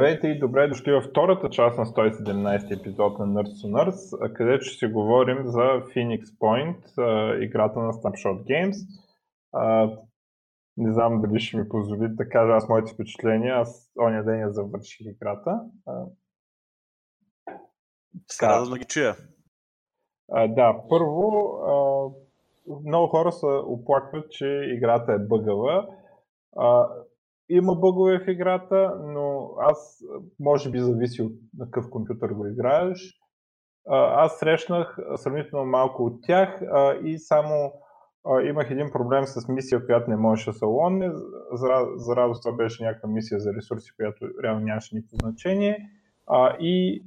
Здравейте и добре дошли във втората част на 117 епизод на Nerds to Nerds, където ще си говорим за Phoenix Point, играта на Snapshot Games. Не знам дали ще ми позволи да кажа аз моите впечатления. Аз оня ден я завърших играта. Сега да ги чуя. Да, първо, много хора се оплакват, че играта е бъгава има бъгове в играта, но аз, може би зависи от на какъв компютър го играеш, аз срещнах сравнително малко от тях и само имах един проблем с мисия, която не можеше да се лонне. За, за радост това беше някаква мисия за ресурси, която реално нямаше никакво значение. И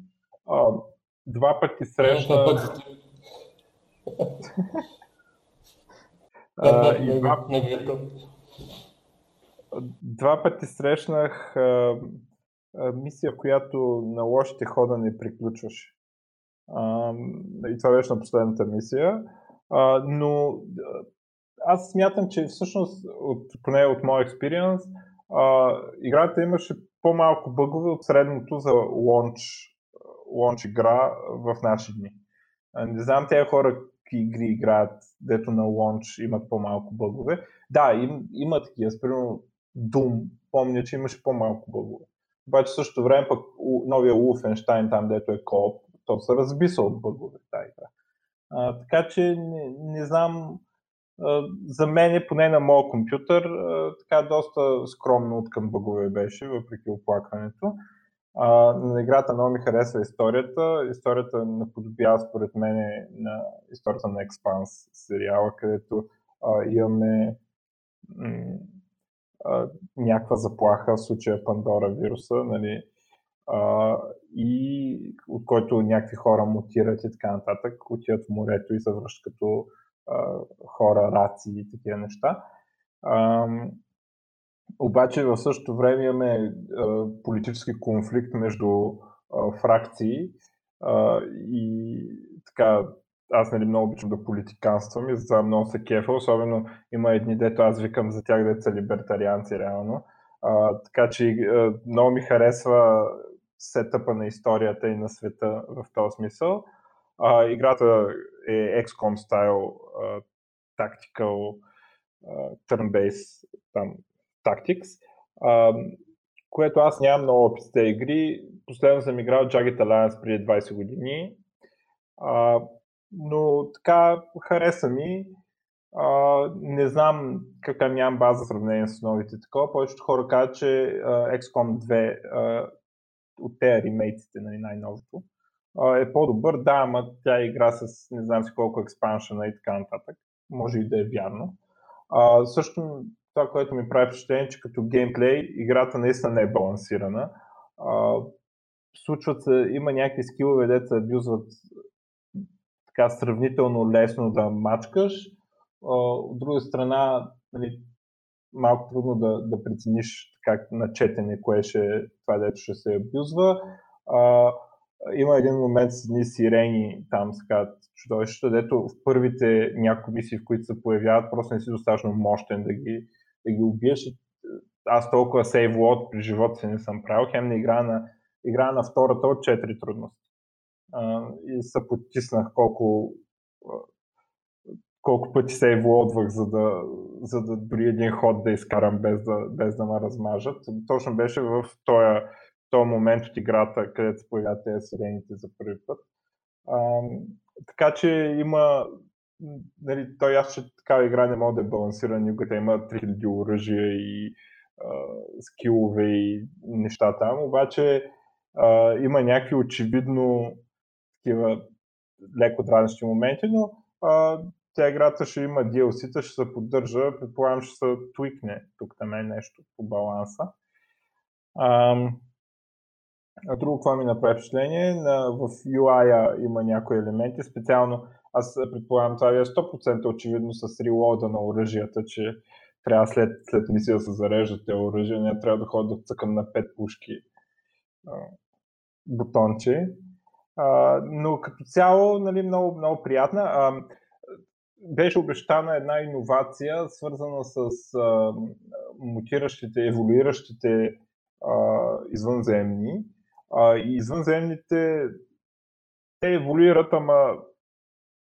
два пъти срещнах... и два два пъти срещнах а, а, мисия, в която на лошите хода не приключваше. И това беше на последната мисия. А, но аз смятам, че всъщност, от, поне от моя експириенс, играта имаше по-малко бъгове от средното за лонч, лонч игра в наши дни. А, не знам тези хора какви игри играят, дето на лонч имат по-малко бъгове. Да, им, има такива. Примерно Doom, помня, че имаше по-малко бъгове. Обаче в същото време пък новия Wolfenstein, там дето е кооп, то се разбиса от бъгове тази игра. А, така че не, не знам, а, за мен, е, поне на моят компютър, а, така доста скромно от към бъгове беше, въпреки оплакването. А, на играта много ми харесва историята. Историята наподобява според мен на историята на Expanse сериала, където а, имаме м- някаква заплаха, в случая Пандора вируса, нали, а, и от който някакви хора мутират и така нататък, отиват в морето и се връщат като а, хора, раци и такива неща. А, обаче в същото време имаме а, политически конфликт между а, фракции а, и така аз нали, много обичам да политиканствам и затова много се кефа, особено има едни, дето аз викам за тях деца либертарианци реално. А, така че а, много ми харесва сетъпа на историята и на света в този смисъл. А, играта е XCOM стайл tactical turn-based там, tactics, uh, което аз нямам много опит с тези игри. Последно съм играл Jagged Alliance преди 20 години. Uh, но така хареса ми. А, не знам какъв нямам база в сравнение с новите такова. Повечето хора казват, че uh, XCOM 2 uh, от тези ремейците, нали, най-новото, uh, е по-добър. Да, ама тя игра с не знам си колко експаншена и така нататък. Може и да е вярно. Uh, също това, което ми прави впечатление, че като геймплей играта наистина не е балансирана. Uh, случват се, има някакви скилове, деца абюзват така сравнително лесно да мачкаш. От друга страна, нали, малко трудно да, да прецениш как на четене, кое ще това дето ще се абюзва. А, има един момент с едни сирени, там се казват дето в първите няколко мисии, в които се появяват, просто не си достатъчно мощен да ги, да ги убиеш. Аз толкова сейв лот при живота си не съм правил, хем не игра на, игра на втората от 4 трудности и се потиснах колко, колко пъти се еволодвах, за да, за да дори един ход да изкарам без да, без да ме размажат. Точно беше в този, този момент от играта, където се появяват тези сирените за първи път. А, така че има нали, той аз, че такава игра не мога да е балансирана никога. Има 3000 оръжия и а, скилове и неща там, обаче а, има някакви очевидно такива леко дразнещи моменти, но а, тя играта ще има DLC-та, ще се поддържа, предполагам ще се твикне тук на мен нещо по баланса. А, а друго, какво ми направи впечатление, на, в UI има някои елементи, специално аз предполагам това е 100% очевидно с релода на оръжията, че трябва след, след мисия да се зареждат тези оръжия, не трябва да ходя да цъкам на пет пушки бутонче. Но като цяло, нали, много, много приятна. А, беше обещана една иновация, свързана с а, мутиращите, еволюиращите а, извънземни. А, и извънземните те еволюират, ама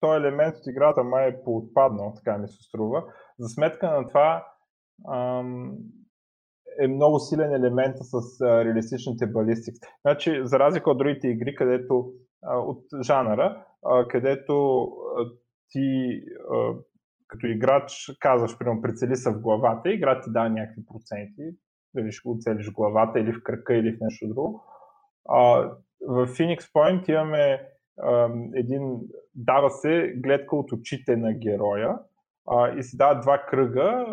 този елемент от играта май е поотпаднал, така ми се струва. За сметка на това ам, е много силен елемент с а, реалистичните балистики. Значи, за разлика от другите игри, където а, от жанра, а, където а, ти а, като играч казваш, примерно, прицели се в главата, играта ти дава някакви проценти, дали ще го целиш в главата или в кръка или в нещо друго. А, в Phoenix Point имаме а, един, дава се гледка от очите на героя а, и се дават два кръга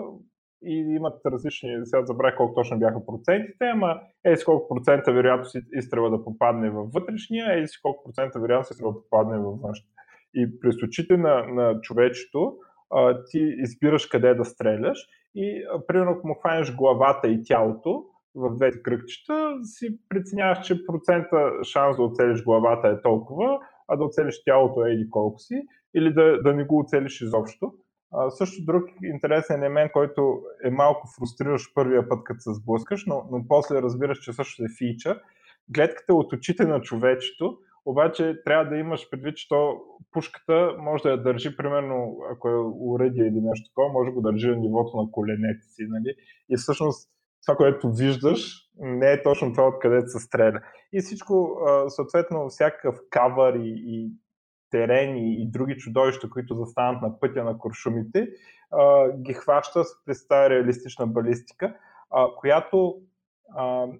и имат различни, сега забравя колко точно бяха процентите, ама е с колко процента вероятност изстрела да попадне във вътрешния, е с колко процента вероятност изстрела да попадне във външния. И през очите на, на човечето а, ти избираш къде да стреляш и а, примерно ако му хванеш главата и тялото в двете кръгчета, си преценяваш, че процента шанс да оцелиш главата е толкова, а да оцелиш тялото е еди колко си, или да, да не го оцелиш изобщо. Също друг интересен елемент, който е малко фрустриращ първия път, като се сблъскаш, но, но после разбираш, че също е фичър. Гледката от очите на човечето, обаче трябва да имаш предвид, че то пушката може да я държи, примерно, ако е уредие или нещо такова, може да го държи на нивото на коленете си. Нали? И всъщност това, което виждаш, не е точно това, откъдето се стреля. И всичко, съответно, всякакъв кавър и, и терени и други чудовища, които застанат на пътя на куршумите, ги хваща през тази реалистична балистика, която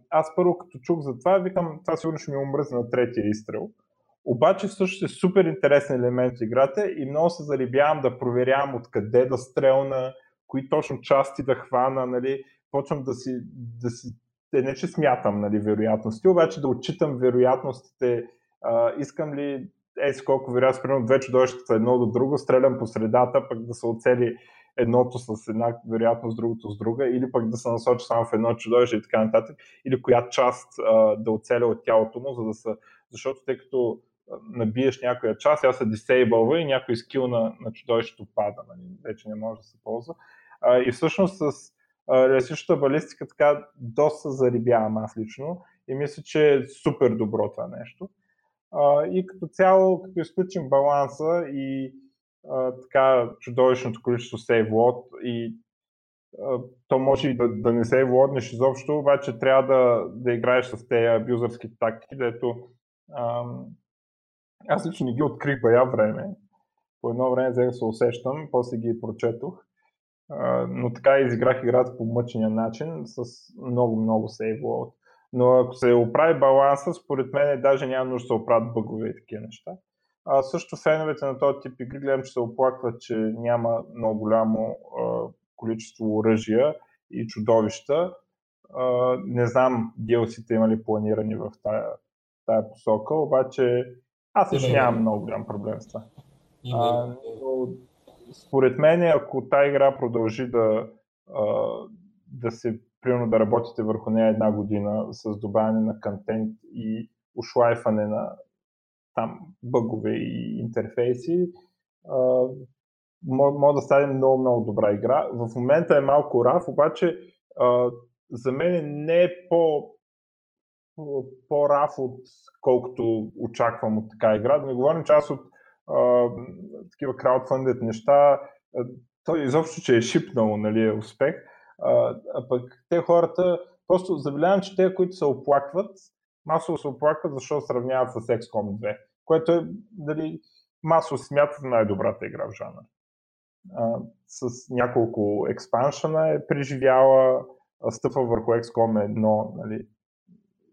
аз първо като чух за това, викам, това сигурно ще ми омръзне на третия изстрел. Обаче също е супер интересен елемент в играта и много се зарибявам да проверявам откъде да стрелна, кои точно части да хвана, нали, почвам да си, да си е, не че смятам нали, вероятности, обаче да отчитам вероятностите, а, искам ли е с колко вероятно, примерно две чудовища едно до друго, стрелям по средата, пък да се оцели едното с една вероятност, другото с друга, или пък да се насочи само в едно чудовище и така нататък, или коя част а, да оцеля от тялото му, за да са, защото тъй като набиеш някоя част, тя се дисейбълва и някой скил на, на чудовището пада, нали? вече не може да се ползва. А, и всъщност с реалистичната балистика така доста зарибявам аз лично и мисля, че е супер добро това нещо. И като цяло, като изключим баланса и а, така чудовищното количество сейв лот и а, то може и да, да не се лоднеш изобщо, обаче трябва да, да играеш с тези абюзърски тактики, дето аз лично не ги открих бая време. По едно време взех се усещам, после ги прочетох. А, но така изиграх играта по мъчения начин с много-много сейв лот. Но ако се оправи баланса, според мен даже няма нужда да се оправят бъгове и такива неща. А, също феновете на този тип игри гледам, че се оплакват, че няма много голямо а, количество оръжия и чудовища. А, не знам DLC-те има ли планирани в тая, тая посока, обаче аз лично нямам много голям проблем с това. А, но, според мен, ако тази игра продължи да, а, да се примерно да работите върху нея една година с добавяне на контент и ушлайфане на там бъгове и интерфейси, може да стане много, много добра игра. В момента е малко раф, обаче за мен не е по, по-раф от колкото очаквам от така игра. Да не говорим, аз от такива краудфандед неща, а, той изобщо, че е шипнал нали, е успех, а, пък те хората, просто забелявам, че те, които се оплакват, масово се оплакват, защото сравняват с XCOM 2, което е дали, масово смятат най-добрата игра в жанра. А, с няколко експаншена е преживяла, стъпва върху XCOM 1, нали,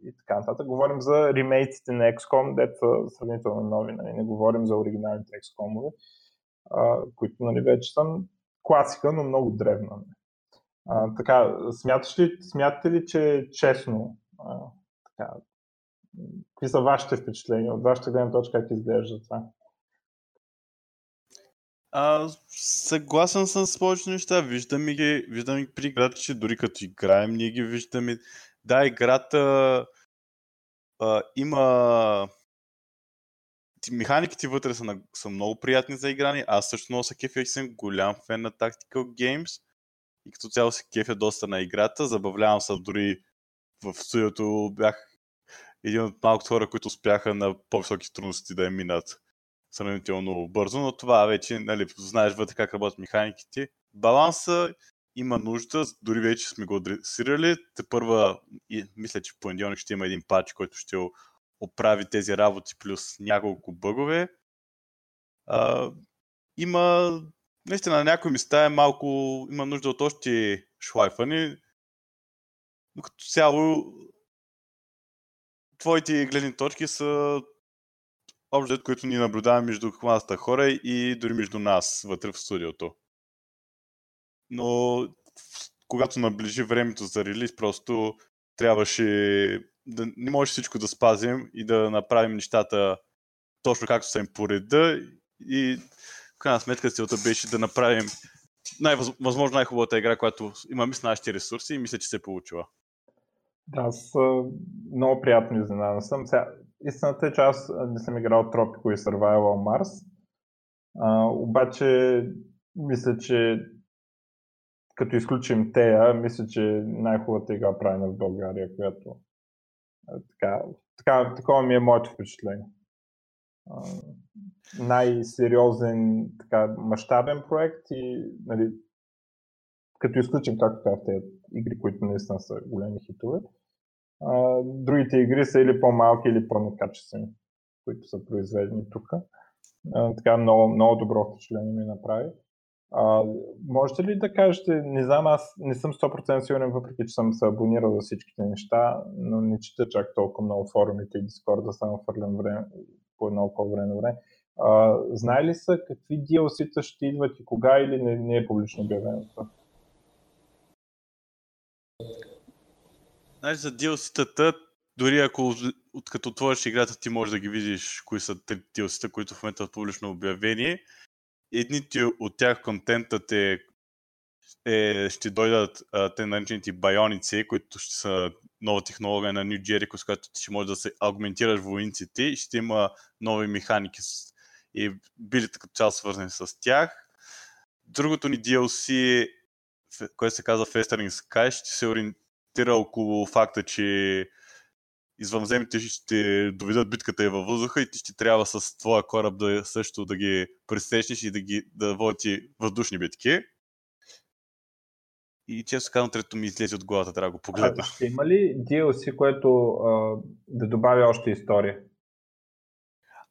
и така нататък. Говорим за ремейците на XCOM, дето сравнително нови, нали? не говорим за оригиналните XCOM-ове, които нали, вече са класика, но много древна. Нали? Така, смяташ ли, смятате ли, че е честно? А, така, какви са вашите впечатления? От вашата гледна точка как изглежда това? А, съгласен съм с повечето неща. Виждаме ги, виждаме ги при играта, че дори като играем, ние ги виждаме. Да, играта а, има механиките вътре са, са много приятни за игране. Аз също много се кефя и съм голям фен на Tactical Games и като цяло се кефя доста на играта. Забавлявам се дори в студиото бях един от малкото хора, които успяха на по-високи трудности да я минат сравнително бързо, но това вече, нали, знаеш вътре как работят механиките. Баланса има нужда, дори вече сме го адресирали. Те първа, и, мисля, че в понеделник ще има един пач, който ще оправи тези работи плюс няколко бъгове. А, има, наистина, на някои места е малко, има нужда от още шлайфани, но като цяло твоите гледни точки са общо, които ни наблюдаваме между хваната хора и дори между нас вътре в студиото. Но когато наближи времето за релиз, просто трябваше да не може всичко да спазим и да направим нещата точно както са им по реда и в крайна сметка целта беше да направим най- възможно най-хубавата игра, която имаме с нашите ресурси и мисля, че се е получила. Да, аз много приятно изненадан съм. Сега, истината е, че аз не съм играл Tropico и Survival Mars, а, обаче мисля, че като изключим тея, мисля, че най-хубавата игра правена в България, която така, така, такова ми е моето впечатление. Най-сериозен, така, мащабен проект и, нали, като изключим, както казахте, игри, които наистина са големи хитове, а, другите игри са или по-малки, или по-некачествени, които са произведени тук. така много, много добро впечатление ми направи. А, можете ли да кажете, не знам, аз не съм 100% сигурен, въпреки че съм се абонирал за всичките неща, но не чета чак толкова много форумите и Дискорда, само хвърлям време, по едно по-време време. А, знае ли са какви DLC-та ще идват и кога или не, не е публично обявено това? Знаеш, за DLC-тата, дори ако като отвориш играта, ти можеш да ги видиш кои са DLC-та, които в момента са публично обявени едните от тях контентът е, е ще дойдат а, те наречените байоници, които ще са нова технология на New Jericho, с която ти ще може да се агментираш войниците и ще има нови механики и билите като цяло свързани с тях. Другото ни DLC, което се казва Festering Sky, ще се ориентира около факта, че извънземните ще доведат битката и във въздуха и ти ще трябва с твоя кораб да също да ги пресечеш и да, ги, да води въздушни битки. И често казвам, трето ми излезе от главата, трябва да го погледна. А, ще има ли DLC, което а, да добавя още история?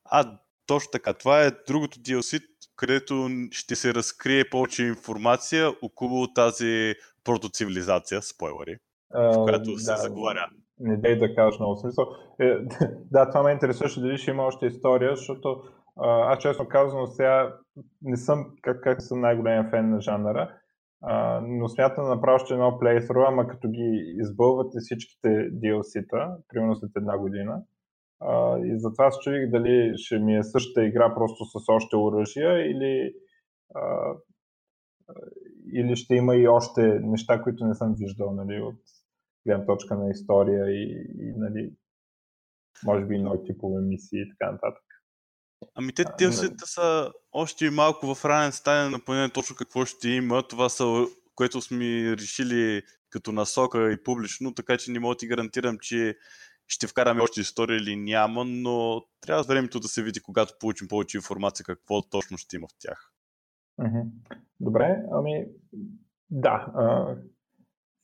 А, точно така. Това е другото DLC, където ще се разкрие повече информация около тази протоцивилизация, спойлери, в която да, се заговаря не дей да кажеш много смисъл. Е, да, това ме интересуваше дали ще има още история, защото а, аз честно казвам сега не съм как, как съм най-големия фен на жанъра, но смятам да направя още едно плейсру, ама като ги избълвате всичките DLC-та, примерно след една година. А, и затова се чудих дали ще ми е същата игра просто с още оръжия или, а, или ще има и още неща, които не съм виждал нали, от гледна точка на история и, и нали, може би нови типове мисии и така нататък. Ами те нали. са още малко в ранен стане на поне точно какво ще има. Това са, което сме решили като насока и публично, така че не мога да ти гарантирам, че ще вкараме още история или няма, но трябва с времето да се види, когато получим повече информация какво точно ще има в тях. Добре, ами да.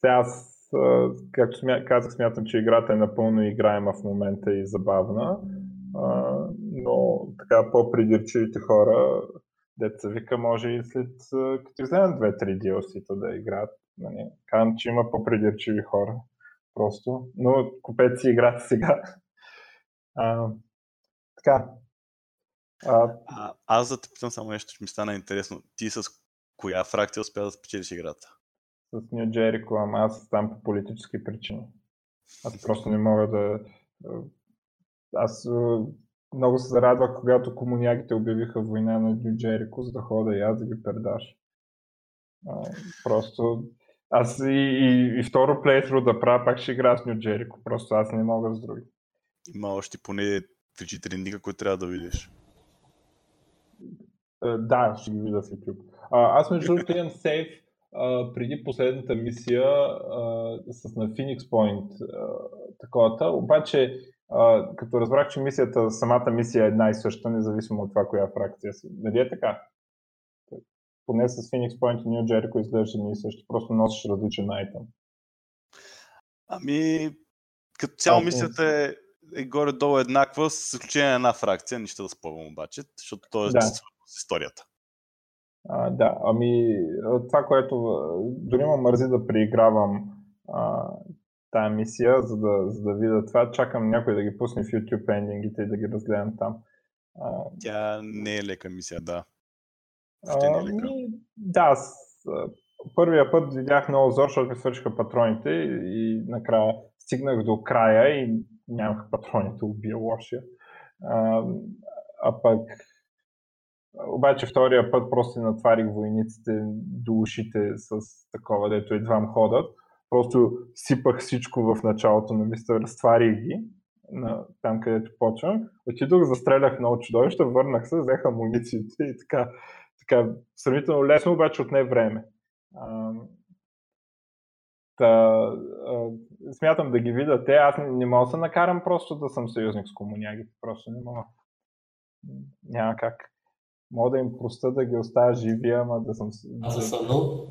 сега аз както смя, казах, смятам, че играта е напълно играема в момента и забавна, а, но така по-придирчивите хора, деца вика, може и след като вземат две-три DLC-та да играят. Нали. Казвам, че има по-придирчиви хора. Просто. Но купете си играта сега. А, така. А, а, аз да те питам само нещо, че ми стана интересно. Ти с коя фракция успя да спечелиш играта? с Нью Джерико, ама аз там по политически причини. Аз просто не мога да... Аз много се зарадвах, когато комунягите обявиха война на Нью Джерико, за да хода и аз да ги пердаш. Просто аз и, и, и второ плейтру да правя, пак ще игра с Нью Джерико. Просто аз не мога с други. Има още поне 3-4 ника, които трябва да видиш. Да, ще ги видя в YouTube. А, аз между другото имам сейф а, преди последната мисия а, с на Phoenix Point а, таковата, обаче а, като разбрах, че мисията, самата мисия е една и съща, независимо от това коя фракция си. Нали е така? Поне с Phoenix Point и New Jericho изглежда ни и същи, просто носиш различен айтем. Ами, като цяло а, мисията е, е горе-долу еднаква, с изключение на една фракция, нищо да спорвам обаче, защото то е да. с историята. А, да, ами това, което дори ма мързи да преигравам а, тая мисия, за да, за да видя това, чакам някой да ги пусне в YouTube ендингите и да ги разгледам там. А, Тя не е лека мисия, да. А, не е лека. Ми, да, с, първия път видях много зор, защото ми свършиха патроните и, и накрая стигнах до края и нямах патроните, убия лошия. А, а пък обаче втория път просто натварих войниците до ушите с такова, дето едвам ходят. Просто сипах всичко в началото на мисля, разтварих ги на, там, където почвам. Отидох, застрелях много чудовища, върнах се, взеха амунициите и така, така сравнително лесно, обаче отне време. А, та, а, смятам да ги видя те. Аз не, не мога да се накарам просто да съм съюзник с комунягите. Просто не мога. Няма как. Мога да им проста да ги оставя живи, ама да съм... А за Сану?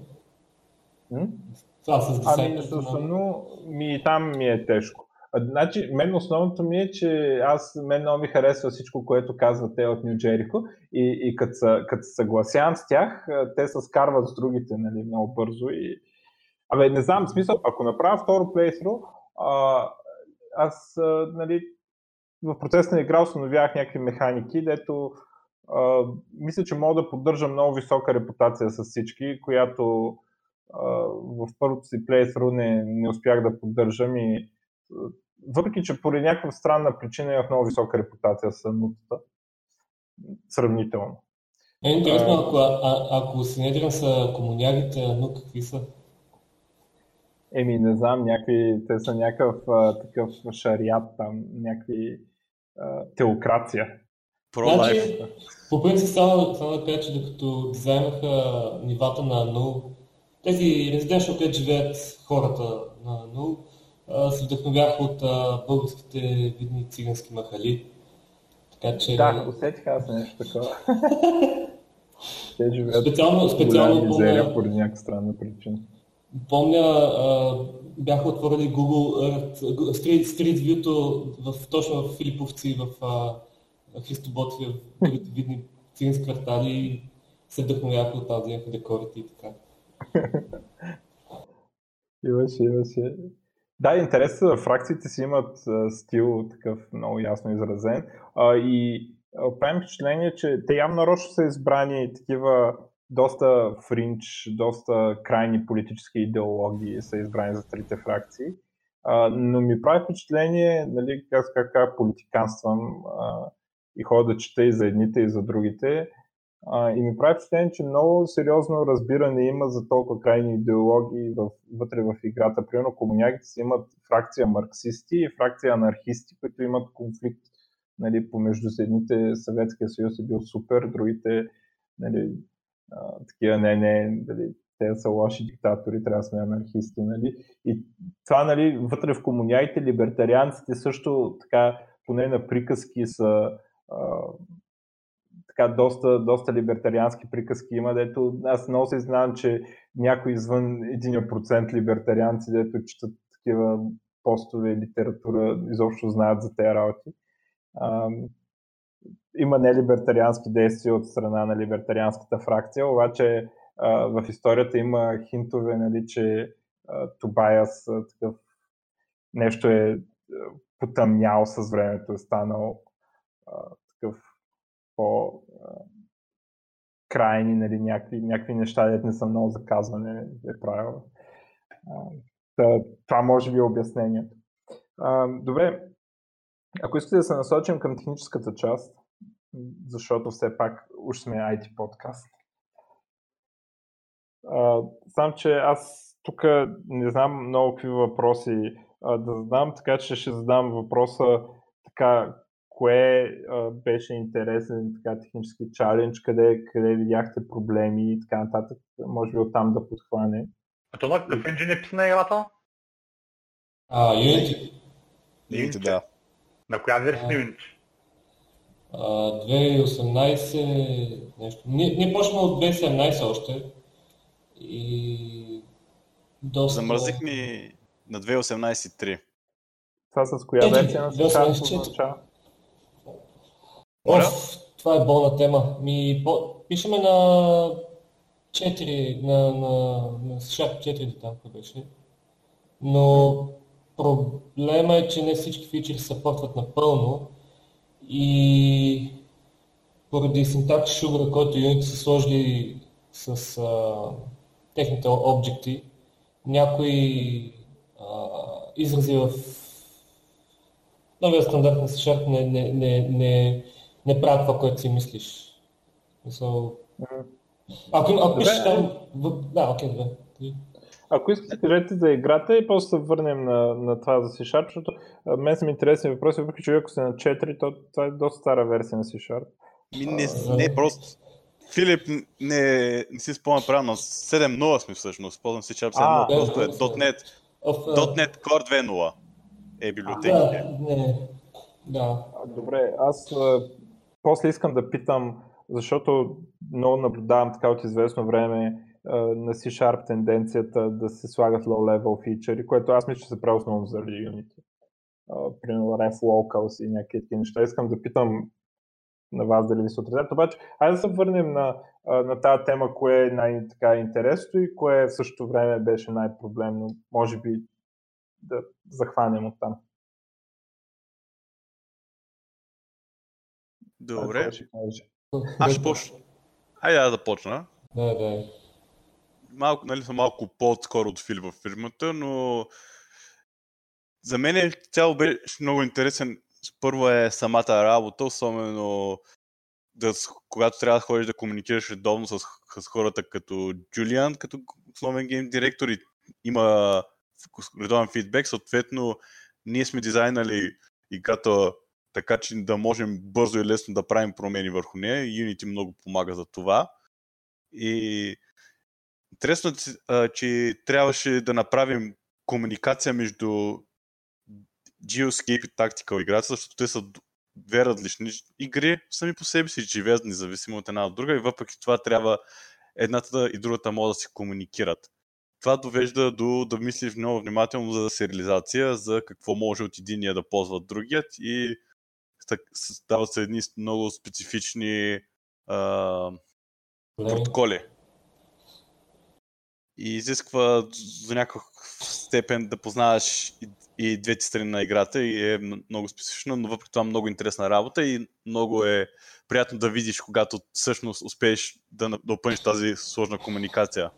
Това с ами за Сану ми, там ми е тежко. Значи, мен основното ми е, че аз, мен много ми харесва всичко, което казват те от Нью Джерико и, и като, се, съгласявам с тях, те се скарват с другите нали, много бързо и... Абе, не знам, смисъл, ако направя второ плейсро, аз, нали, в процес на игра установявах някакви механики, дето а, мисля, че мога да поддържам много висока репутация с всички, която а, в първото си плейсру не, не успях да поддържам и въпреки, че поради някаква странна причина имах много висока репутация с нутата. Сравнително. Е, интересно, ако, а, ако Синедрин са комунярите, но какви са? Еми, не знам, някакви, те са някакъв а, такъв шариат там, някакви а, теокрация. Значи, по принцип, само, само да кажа, че докато дизайнаха нивата на Anu, тези residential, където живеят хората на Anu, се вдъхновяха от а, българските видни цигански махали. Така че... Да, усетих аз нещо такова. Те живеят специално, специално помня, поради някаква странна причина. Помня, а, бяха отворили Google Earth, Street, Street View в, точно в Филиповци, в а, Христо видни цигански квартали се вдъхновяха от тази декорите и така. имаше, имаше. Да, интересно, фракциите си имат стил такъв много ясно изразен а, и правим впечатление, че те явно нарочно са избрани такива доста фринч, доста крайни политически идеологии са избрани за трите фракции. А, но ми прави впечатление, нали, как, как, как политиканствам а, и ходя да чета и за едните и за другите, а, и ми прави впечатление, че много сериозно разбиране има за толкова крайни идеологии в, вътре в играта. Примерно комунягите си имат фракция марксисти и фракция анархисти, които имат конфликт нали, помежду. Едните Съветския съюз е бил супер, другите нали, а, такива не, не, нали, те са лоши диктатори, трябва да сме анархисти. Нали? И това нали, вътре в комуняите, либертарианците също така, поне на приказки са така доста, доста либертариански приказки има, дето аз много се знам, че някои извън 1% либертарианци, дето четат такива постове и литература, изобщо знаят за тези работи. А, има нелибертариански действия от страна на либертарианската фракция, обаче а, в историята има хинтове, нали, че а, такъв нещо е потъмнял с времето, е станал а, такъв по крайни, нали, някакви, някакви неща, дето не са много заказване, е правил. това може би е обяснението. Добре, ако искате да се насочим към техническата част, защото все пак уж сме IT подкаст. Сам, че аз тук не знам много какви въпроси да задам, така че ще задам въпроса така кое а, беше интересен така, технически чалендж, къде, къде видяхте проблеми и така нататък. Може би оттам да подхване. А то на какъв енджин е писана играта? А, Unity. Unity, да. На коя версия на Unity? А, 2018 нещо. Ние, ние почнахме от 2017 още. И доста... Замръзих ми на 2018 Това с коя Е, версия на 2024. Оф, това е болна тема. Ми, по, пишеме на 4, на, на, на Sharp 4 там беше. Но проблема е, че не всички фичери се съпортват напълно и поради синтакс Sugar, който Unity са сложили с а, техните обекти, някои а, изрази в новия стандарт на C-Sharp не, не, не, не, не правят това, което си мислиш. So, ако, ако пишеш Добре. там... в- Да, окей, добре. Ако искате, кажете за играта и после се върнем на, на това за C-Sharp, защото а, мен са ми интересни въпроси, въпреки че ако сте на 4, то това е доста стара версия на C-Sharp. Ми не, А, не просто. Филип не, не си спомня правилно, 7.0 сме всъщност, ползвам си чап 7.0, А, просто е .NET, .NET Core 2.0 е библиотеките. Да, не. Да. А, Добре, аз после искам да питам, защото много наблюдавам така от известно време на C-Sharp тенденцията да се слагат low-level фичери, което аз мисля, че се прави основно заради Unity. Примерно ref locals и някакви такива неща. Искам да питам на вас дали ви се отразят. Обаче, айде да се върнем на, на тази тема, кое е най-така интересно и кое в същото време беше най-проблемно. Може би да захванем от там. Добре, ще аз ще почна. Хайде да почна. Да, да. Малко, нали, съм малко по-отскоро от Филип в фирмата, но за мен е цяло беше много интересен. Първо е самата работа, особено да, когато трябва да ходиш да комуникираш редовно с, с хората като Джулиан, като основен гейм директор и има редовен фидбек, съответно ние сме дизайнали играта така, че да можем бързо и лесно да правим промени върху нея. Unity много помага за това. И интересно е, че трябваше да направим комуникация между Geoscape и Tactical играта, защото те са две различни игри, сами по себе си живеят независимо от една от друга и въпреки това трябва едната и другата могат да се комуникират. Това довежда до да мислиш много внимателно за сериализация, за какво може от единия да ползва другият и стават се едни много специфични а, протоколи. И изисква за някакъв степен да познаваш и, и двете страни на играта и е много специфично, но въпреки това много интересна работа и много е приятно да видиш, когато всъщност успееш да, опънеш тази сложна комуникация.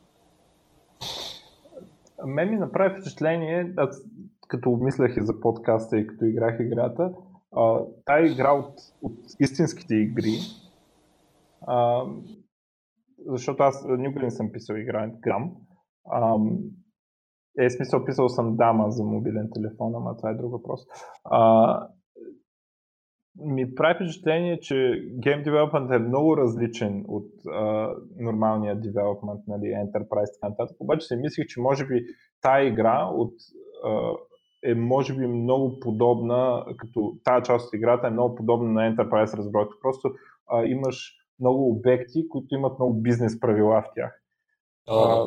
Мен ми направи впечатление, аз като обмислях и за подкаста и като играх играта, а, тая игра от, от истинските игри, а, защото аз никога не съм писал игра грам, а, е смисъл писал съм дама за мобилен телефон, ама това е друг въпрос. А, ми прави впечатление, че Game Development е много различен от а, нормалния development, нали, Enterprise и така нататък. Обаче си мислих, че може би тая игра от, а, е може би много подобна, като тая част от играта е много подобна на Enterprise разбройка. Просто а, имаш много обекти, които имат много бизнес правила в тях. А,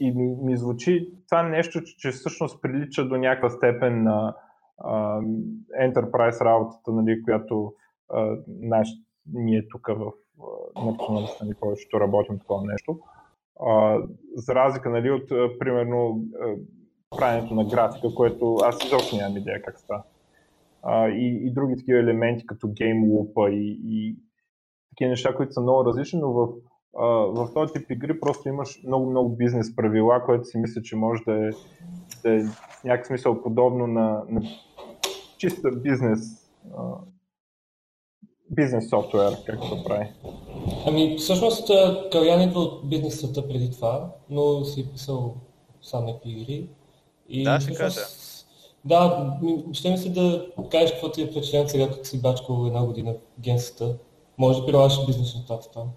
и ми, ми звучи това нещо, че, че всъщност прилича до някаква степен на а, Enterprise работата, нали, която а, наш, ние тук в националиста ни повечето работим такова нещо. А, за разлика нали, от, примерно, правенето на графика, което аз изобщо нямам идея как става. И, и други такива елементи, като Game Loop и, и такива неща, които са много различни, но в, в този тип игри просто имаш много-много бизнес правила, което си мисля, че може да е, да е в някакъв смисъл подобно на, на чиста бизнес бизнес софтуер, както се прави. Ами, всъщност, Калян идва от бизнес света преди това, но си е писал сам някакви игри. И Да, ще всъщност, кажа. Да, ще ми се да кажеш какво ти е впечатлен сега, като си бачкал една година в агенцията. Може да прилагаш бизнес нещата там.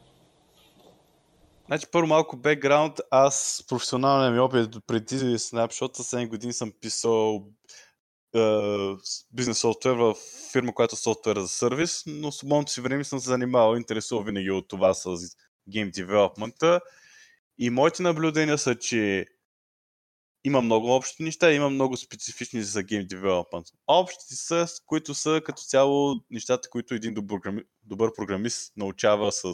Значи първо малко бекграунд. Аз професионалния ми опит преди Snapshot с 7 години съм писал бизнес софтуер в фирма, която е софтуер за сервис, но в свободното си време съм се занимавал, интересувал винаги от това с гейм девелопмента. И моите наблюдения са, че има много общи неща, има много специфични за гейм девелопмент. Общите са, които са като цяло нещата, които един добър, програмист научава с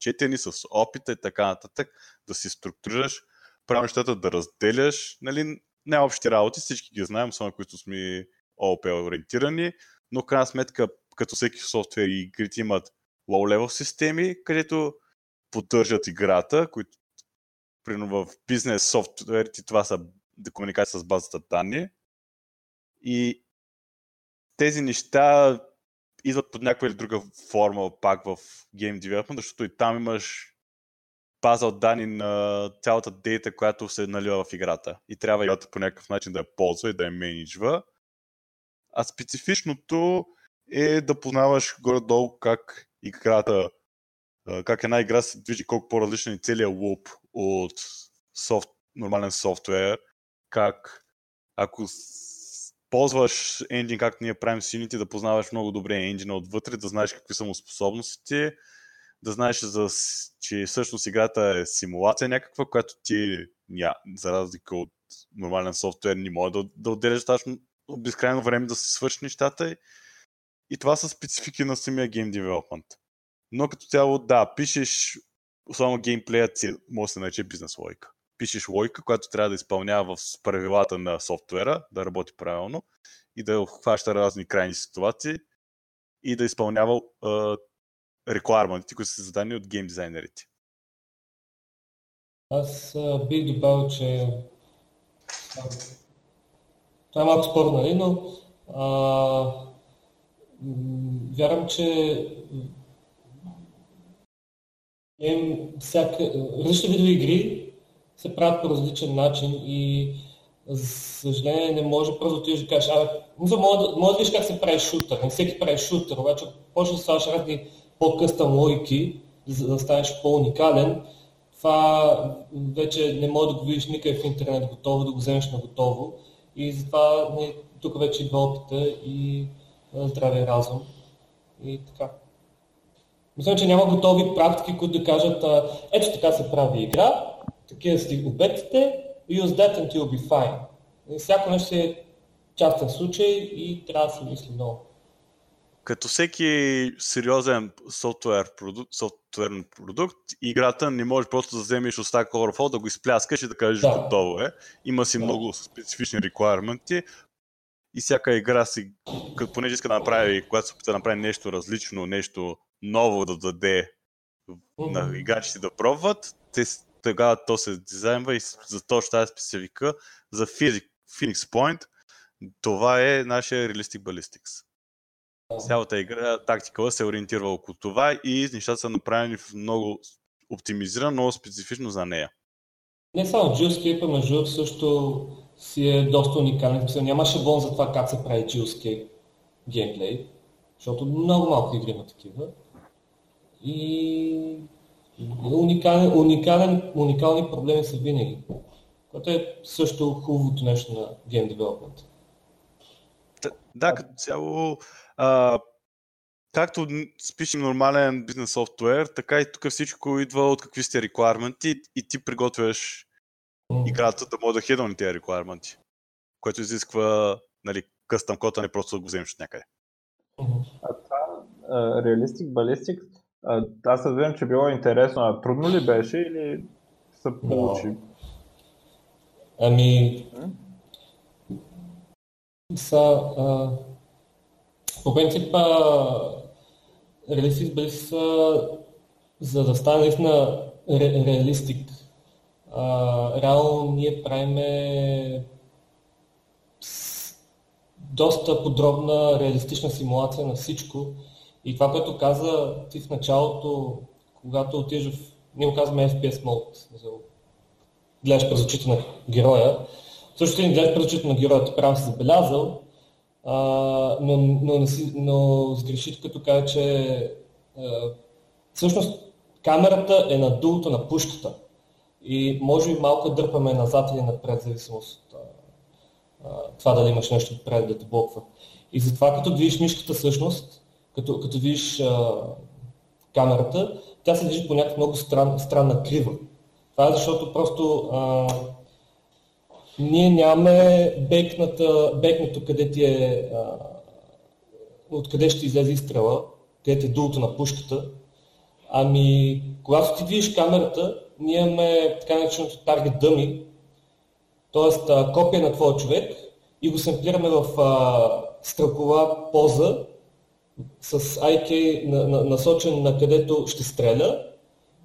четени, с опита и така нататък, да си структурираш, прави нещата да разделяш, нали, не общи работи, всички ги знаем, само които сме ООП ориентирани, но крайна сметка, като всеки софтуер и игрите имат low-level системи, където поддържат играта, които в бизнес софтуерите това са комуникация с базата данни. И тези неща идват под някаква или друга форма пак в Game Development, защото и там имаш база от данни на цялата дейта, която се налива в играта. И трябва играта по някакъв начин да я ползва и да я менеджва. А специфичното е да познаваш горе-долу как играта, как една игра се движи, колко по-различен е целият луп от софт, нормален софтуер, как ако ползваш енджин, както ние правим сините, да познаваш много добре енджина отвътре, да знаеш какви са му способностите, да знаеш, за, че всъщност играта е симулация някаква, която ти, ня, за разлика от нормален софтуер, не може да, да отделяш достатъчно безкрайно време да се свърши нещата. И, това са специфики на самия гейм девелопмент. Но като цяло, да, пишеш, особено геймплеят може да се нарече бизнес логика. Пишеш логика, която трябва да изпълнява в правилата на софтуера, да работи правилно и да хваща разни крайни ситуации и да изпълнява рекламите, които са задани от гейм дизайнерите. Аз бих добавил, че това е малко спорно, нали, но а, вярвам, че гейм, всяка, различни видове игри се правят по различен начин и за съжаление не може просто ти да кажеш, а, може, може да видиш как се прави шутър, не всеки прави шутър, обаче почва да ставаш разни по-къстъм логики, за да станеш по-уникален, това вече не може да го видиш никъде в интернет готово, да го вземеш на готово. И затова не, тук вече идва опита и здравия разум. И така. Мисля, че няма готови практики, които да кажат, ето така се прави игра, такива са обектите, use that and you'll be fine. И всяко нещо е частен случай и трябва да се мисли много като всеки сериозен софтуер продукт, софтуерен продукт, играта не може просто да вземеш от Stack Overflow, да го изпляскаш и да кажеш да. готово е. Има си да. много специфични requirements и всяка игра си, като понеже иска да направи, когато се опита да направи нещо различно, нещо ново да даде mm-hmm. на играчите да пробват, те, тогава то се дизайнва и за точно тази специфика за Phoenix Point, това е нашия Realistic Ballistics. Цялата игра, тактикала се ориентира около това и нещата са направени в много оптимизирано, много специфично за нея. Не само Geoscape, между другото също си е доста уникален. Няма шаблон за това как се прави Geoscape геймплей, защото много малко игри има такива. И уникален, уникален, уникални проблеми са винаги, което е също хубавото нещо на гейм девелопмент. Да, като цяло а, както спишем нормален бизнес софтуер, така и тук всичко идва от какви сте реквайрменти и ти приготвяш играта да може да хедълни тези реквайрменти, което изисква нали, къстъм кода, не просто да го вземеш от някъде. А това реалистик, балистик, аз разбирам, че било интересно, а трудно ли беше или се получи? No. Ами, са, а, по принцип, реалистик Близ, за да стане наистина ре, реалистик, а, реално ние правиме доста подробна реалистична симулация на всичко. И това, което каза ти в началото, когато отидеш в... Ние го казваме FPS Mode, гледаш през очите на героя, също не гледаш пред на героя, правилно си забелязал, а, но, но, не си, но сгреши като кажа, че а, всъщност камерата е на дулото на пушката и може би малко дърпаме назад или напред, зависимост от а, това дали имаш нещо отпред да те блоква. И затова като движиш мишката всъщност, като, като видиш а, камерата, тя се движи по някаква много стран, странна крива. Това е защото просто а, ние нямаме бекната, бекнато къде ти е, а, откъде ще излезе изстрела, къде ти е дулото на пушката. Ами, когато ти видиш камерата, ние имаме така нареченото target dummy, т.е. копия на твоя човек и го семплираме в а, стрелкова поза с IK на, на, насочен на където ще стреля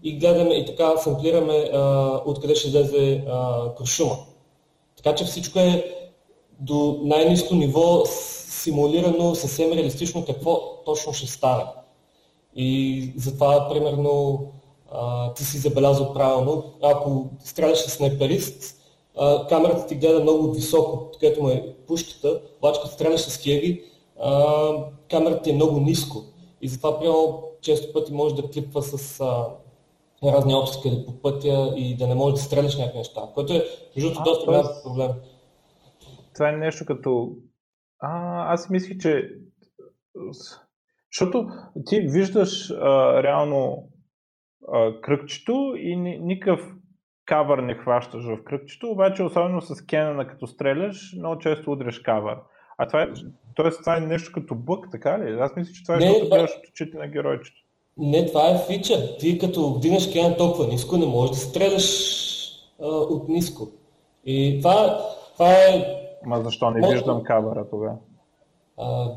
и гледаме и така семплираме а, откъде ще излезе куршума. Така че всичко е до най-низко ниво симулирано съвсем реалистично какво точно ще стане. И затова, примерно, ти си забелязал правилно, ако стреляш с снайперист, камерата ти гледа много високо, където му е пушката, обаче като стреляш с камерата е много ниско. И затова, примерно, често пъти може да клипва с а, разни обстрели по пътя и да не можеш да стреляш някакви неща, което е, между доста голям проблем. Това е нещо като... А, аз мислих, че... Защото ти виждаш а, реално а, кръгчето и ни, никакъв кавър не хващаш в кръгчето, обаче особено с Кенана като стреляш, много често удряш кавър. А това е, тоест, това е нещо като бък, така ли? Аз мисля, че това е не, защото гледаш от очите на геройчето. Не, това е фича. Ти като вдигнеш Кенан толкова ниско, не можеш да стреляш а, от ниско. И това, това е... Ма защо не виждам кавъра тогава?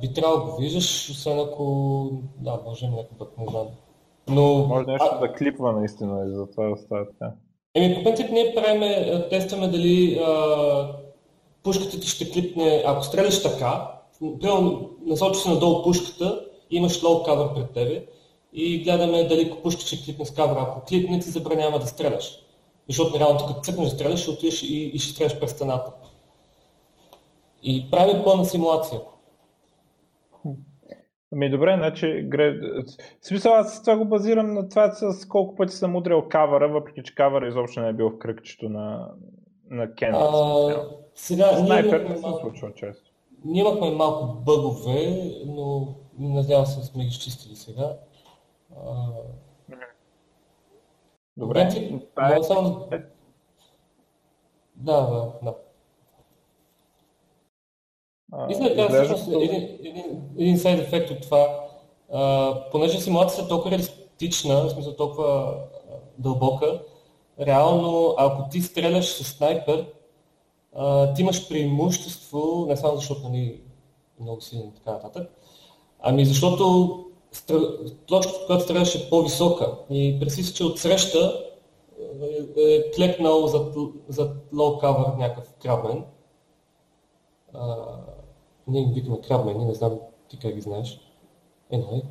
би трябвало да го виждаш, освен ако... Да, може някой път, не знам. Но, Може нещо а... да клипва наистина и затова да става така. Еми, по принцип ние правиме, тестваме дали а, пушката ти ще клипне, ако стреляш така, примерно насочи се надолу пушката, имаш лоу кавър пред тебе и гледаме дали пушката ще клипне с кавър. Ако клипне, ти забранява да стреляш. Защото реално като цъкнеш да стреляш, ще отидеш и, и ще стреляш през стената. И прави пълна симулация. Ами добре, значи, гре... смисъл аз това го базирам на това с колко пъти съм удрял кавара, въпреки че кавара изобщо не е бил в кръгчето на, на Кен. Сега, Снайпер не се случва често. Ние имахме малко бъгове, но надявам се сме ги изчистили сега. А... Добре. това е... Само... Да, да, да. Мисля, да всъщност един, един, един сайд ефект от това, а, понеже симулацията е толкова реалистична, в смисъл толкова дълбока, реално, ако ти стреляш с снайпер, а, ти имаш преимущество, не само защото нали, много силен и така нататък, ами защото точката, която стреляш е по-висока и представи че от среща е, е клекнал зад, зад low cover някакъв крабмен. ние ги викаме крабмени, не знам ти как ги знаеш. Anyway.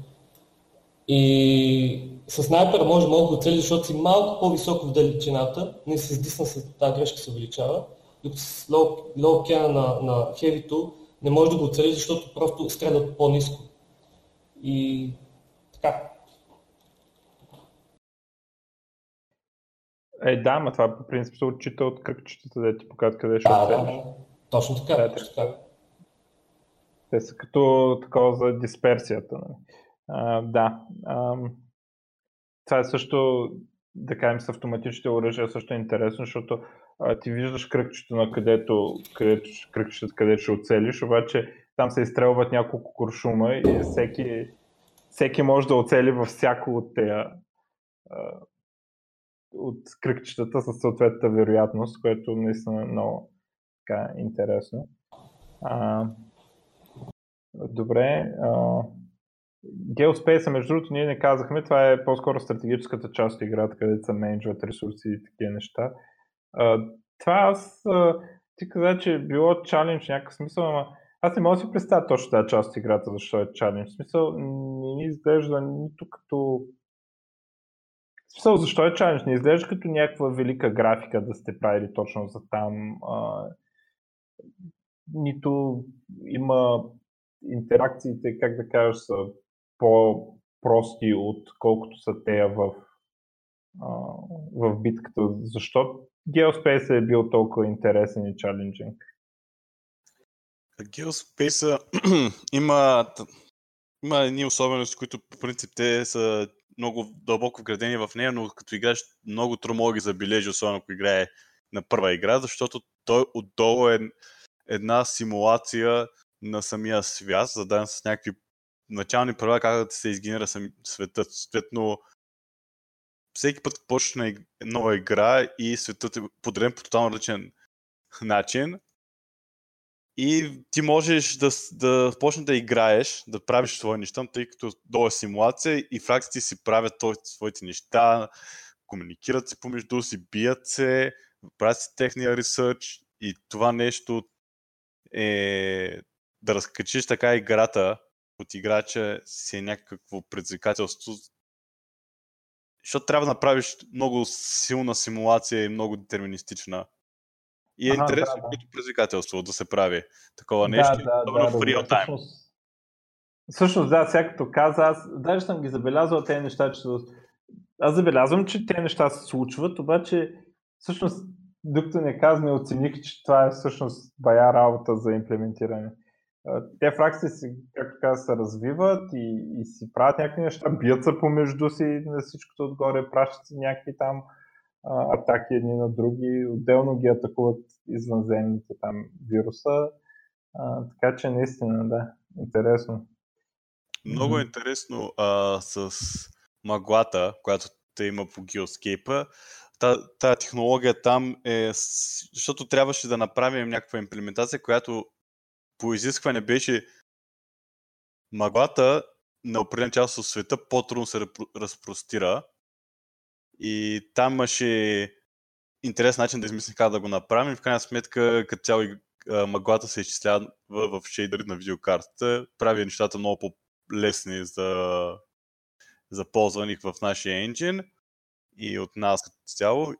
И с снайпера може много да го цели, защото си малко по-високо в далечината, не се сдисна с тази грешка се увеличава, докато с лоу кена на, на хевито не може да го цели, защото просто стрелят по-низко. И така. Е, да, но това по принцип се отчита от кръгчетата, да ти показват къде ще да, да, точно така. Да, точно така. Те са като такова за дисперсията. Нали? А, да. А, това е също, да кажем, с автоматичните оръжия също е интересно, защото а, ти виждаш кръгчето на където, където, кръгчето, където ще оцелиш, обаче там се изстрелват няколко куршума и всеки, всеки може да оцели във всяко от тея от кръгчетата със съответната вероятност, което наистина е много така, интересно. А, добре. А, Geospace, между другото, ние не казахме, това е по-скоро стратегическата част от играта, където се менеджват ресурси и такива неща. А, това аз, а, ти каза, че било чалендж някакъв смисъл, ама аз не мога да си представя точно тази част от играта, защо е чалендж. В смисъл, не ни изглежда нито като... В смисъл, защо е чалендж? Не изглежда като някаква велика графика да сте правили точно за там. А, нито има интеракциите, как да кажеш, са по-прости, отколкото са те в, в битката. Защо Geospace е бил толкова интересен и чаленджинг? Geospace има, има едни особености, които по принцип те са много дълбоко вградени в нея, но като играеш много трудно мога ги забележи, особено ако играе на първа игра, защото той отдолу е една симулация на самия свят, зададен с някакви начални правила как да се изгенера светът. Съответно, всеки път почнеш на нова игра и светът е подреден по тотално различен начин. И ти можеш да, да почнеш да играеш, да правиш свои неща, тъй като долу е симулация и фракциите си правят своите неща, комуникират се помежду си, бият се, правят си техния ресърч и това нещо е да разкачиш така играта от играча си е някакво предизвикателство. Защото трябва да направиш много силна симулация и много детерминистична. И е ага, интересно да, да. предизвикателство да се прави такова нещо, да, да, да, в реал тайм. Всъщност, всъщност, да, сега като каза, аз даже съм ги забелязал тези неща, че аз забелязвам, че тези неща се случват, обаче всъщност докато не каза, не оцених, че това е всъщност бая работа за имплементиране. Те фракции си, както каза, се развиват и, и си правят някакви неща, бият се помежду си на всичкото отгоре, пращат си някакви там а, атаки едни на други, отделно ги атакуват извънземните там вируса. А, така че наистина, да, интересно. Много mm-hmm. интересно а, с маглата, която те има по геоскейпа тази технология там е, защото трябваше да направим някаква имплементация, която по изискване беше маглата на определен част от света по-трудно се разпростира и там имаше интересен начин да измислим как да го направим. В крайна сметка, като цяло маглата се изчислява в, в шейдъри на видеокартата, прави нещата много по-лесни за, за ползване в нашия енджин и от нас като цяло.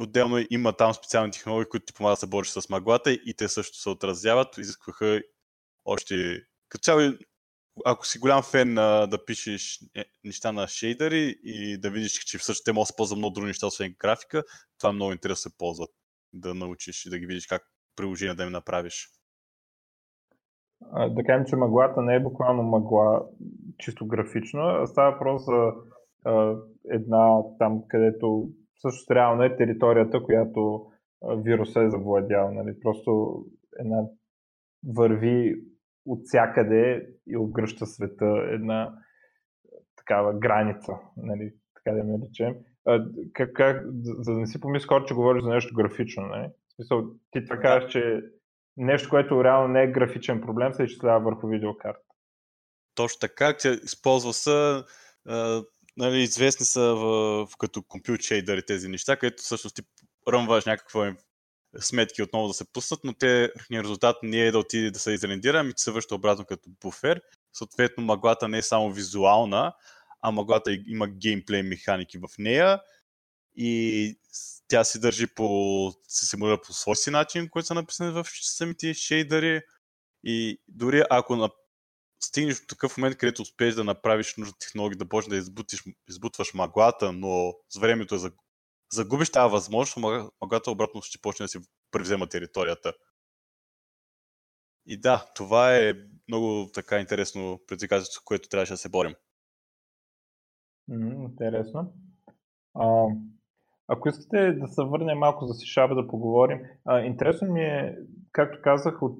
Отделно има там специални технологии, които ти помагат да се бориш с маглата и те също се отразяват. Изискваха още... Като цяло, ако си голям фен на да пишеш е, неща на шейдери и да видиш, че всъщност те могат да се ползват много други неща, освен графика, това много интересно да се ползват. Да научиш и да ги видиш как приложение да им направиш. Да кажем, че маглата не е буквално магла чисто графично, а става въпрос за една там, където също реално е територията, която вируса е завладял. Нали? Просто една върви от всякъде и обгръща света една такава граница, нали? така да наречем. Как, как, за да не си помисли хора, че говориш за нещо графично. Нали? В смисъл, ти така кажеш, че нещо, което реално не е графичен проблем, се изчислява върху видеокарта. Точно така, че използва се нали, известни са в, в като компют шейдъри тези неща, където всъщност ти ръмваш някаква сметки отново да се пуснат, но те резултат не е да отиде да се изрендира, ами се връща обратно като буфер. Съответно, маглата не е само визуална, а маглата има геймплей механики в нея и тя се държи по, се симулира по свой си начин, който са написани в самите шейдъри и дори ако стигнеш до такъв момент, където успееш да направиш нужда технология, да почнеш да избутиш, избутваш маглата, но с времето е загубиш тази възможност, маглата обратно ще почне да си превзема територията. И да, това е много така интересно предизвикателство, което трябваше да се борим. интересно. А, ако искате да се върнем малко за C да поговорим, а, интересно ми е, както казах, от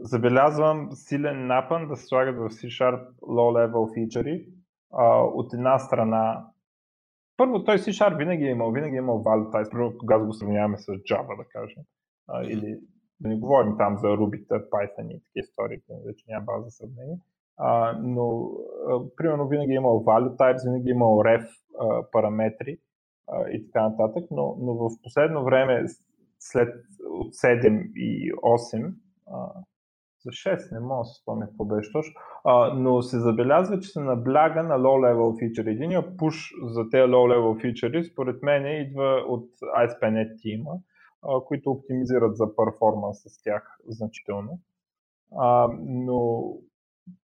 забелязвам силен напън да се слагат в C-Sharp low-level фичъри. от една страна, първо той C-Sharp винаги е имал, винаги е имал value ties, когато го сравняваме с Java, да кажем. А, или да не говорим там за Ruby, Python и такива истории, вече няма база за сравнение. А, но, а, примерно, винаги е имал value types, винаги е имал ref а, параметри а, и така нататък, но, но в последно време, след 7 и 8, а, 6, не мога да се спомня какво беше точно, а, но се забелязва, че се набляга на low-level фичъри. Единият пуш за тези low-level фичъри, според мен, идва от ASP.NET тима, а, които оптимизират за перформанс с тях значително. А, но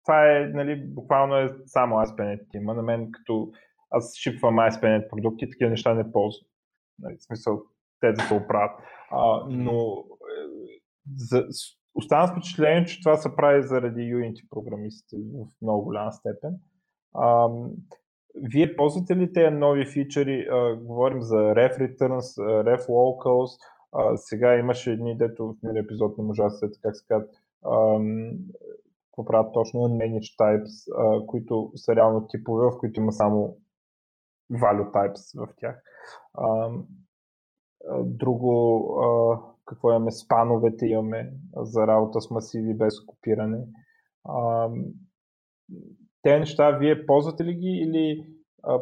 това е, нали, буквално е само ASP.NET има. На мен като аз шипвам ASP.NET продукти, такива неща не ползвам. Нали, в смисъл, те да се оправят. А, но е, за, оставам с впечатление, че това се прави заради Unity програмистите в много голяма степен. А, вие ползвате ли тези нови фичери? А, говорим за Ref Returns, Ref Locals. А, сега имаше едни, дето в миналия епизод не можа да се как се казват, какво правят точно Unmanaged Types, а, които са реално типове, в които има само value types в тях. А, друго, какво имаме, спановете имаме за работа с масиви без копиране. А, те неща, вие ползвате ли ги или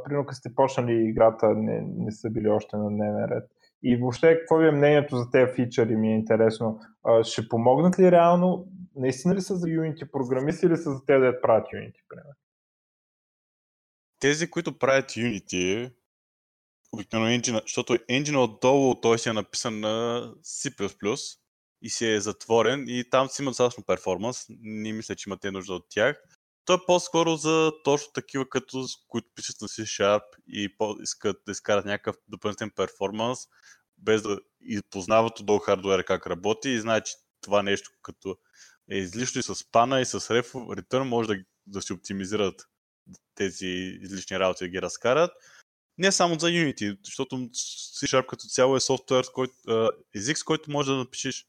примерно като сте почнали играта, не, не са били още на дневен ред? И въобще, какво ви е мнението за тези фичъри, ми е интересно. А, ще помогнат ли реално? Наистина ли са за Unity програмисти или са за те да правят Unity, примерно? Тези, които правят Unity, обикновено engine, защото енджина отдолу той си е написан на C++ и си е затворен и там си има достатъчно перформанс. Не мисля, че имате нужда от тях. Той е по-скоро за точно такива, като, които пишат на C-Sharp и искат да изкарат някакъв допълнителен перформанс, без да и познават отдолу хардуера как работи и знаят, че това нещо като е излишно и с пана и с ref return може да, да си оптимизират тези излишни работи да ги разкарат. Не само за Unity, защото C-Sharp като цяло е софтуер, който, език, с който може да напишеш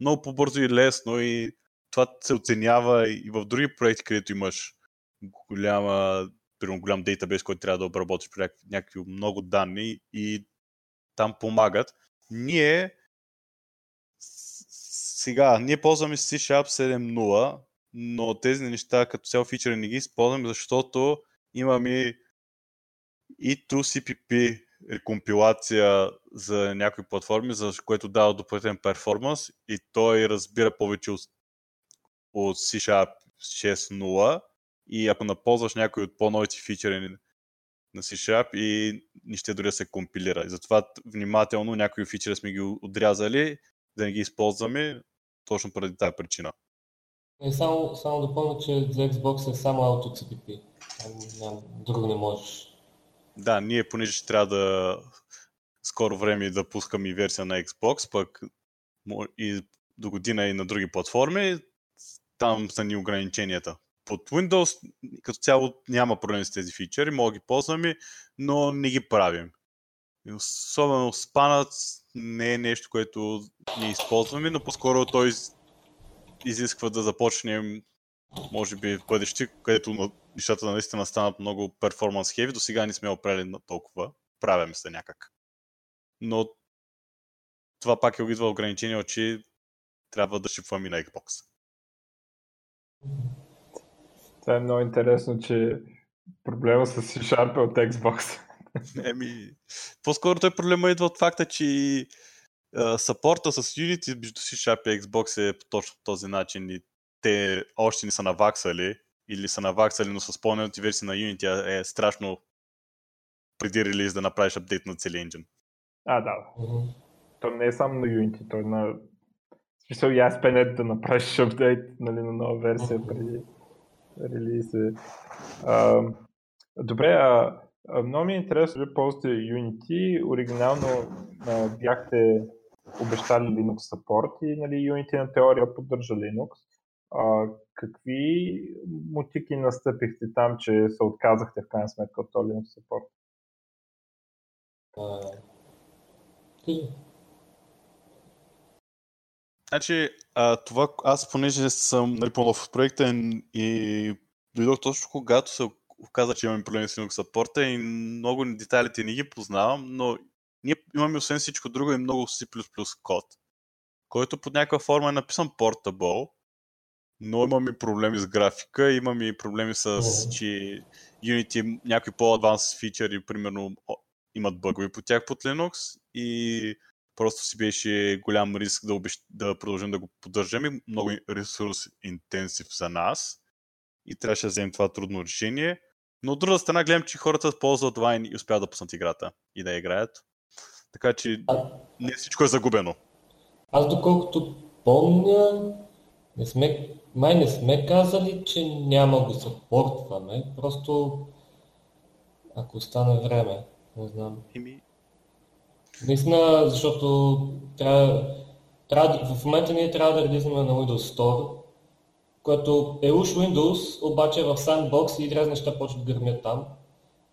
много по-бързо и лесно и това се оценява и в други проекти, където имаш голяма, примерно голям дейтабейс, който трябва да обработиш при някакви много данни и там помагат. Ние сега, ние ползваме C-Sharp 7.0, но тези неща като цяло фичъри не ги използваме, защото имаме и 2CPP рекомпилация за някои платформи, за което дава допълнителен перформанс и той разбира повече от, от C-Sharp 6.0 и ако наползваш някой от по-новите фичери на C-Sharp и не ще дори да се компилира. И затова внимателно някои фичери сме ги отрязали, да не ги използваме, точно поради тази причина. И само, само допълня, че за Xbox е само AutoCPP. Друго не можеш. Да, ние понеже ще трябва да скоро време да пускаме и версия на Xbox, пък и до година и на други платформи, там са ни ограниченията. Под Windows като цяло няма проблем с тези фичери, мога ги ползваме, но не ги правим. Особено спанът не е нещо, което ние използваме, но по-скоро той изисква да започнем може би в бъдеще, където нещата наистина станат много перформанс хеви, до сега не сме опрели на толкова. Правяме се някак. Но това пак е идва ограничение, че трябва да шипваме на Xbox. Това е много интересно, че проблема с C-Sharp е от Xbox. Еми, по-скоро той проблема идва от факта, че сапорта с Unity между C-Sharp и Xbox е по точно този начин и те още не са наваксали или са наваксали, но с по-новите версии на Unity е страшно преди релиз да направиш апдейт на целия енджин. А, да. Mm-hmm. То не е само на Unity, то е на... В смисъл и ASP.NET да направиш апдейт нали, на нова версия mm-hmm. преди релиз. А, добре, а, а, много ми е интересно, да ползвате Unity. Оригинално а, бяхте обещали Linux support и нали, Unity на теория поддържа Linux. А, какви мутики настъпихте там, че се отказахте в крайна сметка от този Linux support? Значи, а, това, аз понеже съм нали, по-нов в проекта и дойдох точно когато се оказа, че имаме проблеми с Linux support и много детайлите не ги познавам, но ние имаме освен всичко друго и много C++ код, който под някаква форма е написан portable, но имаме проблеми с графика, имаме и проблеми с, че Unity някои по-адванс фичери, примерно, имат бъгове по тях под Linux и просто си беше голям риск да, обещ... да продължим да го поддържаме, много ресурс интенсив за нас и трябваше да вземем това трудно решение. Но от друга страна гледам, че хората ползват Wine и успяват да пуснат играта и да играят. Така че А- не всичко е загубено. Аз доколкото помня, не сме, май не сме казали, че няма го съпортваме, просто ако стане време, не знам. Еми, Наистина, защото трябва, в момента ние трябва да релизваме на Windows Store, което е уж Windows, обаче е в Sandbox и трябва неща почват да гърмят там.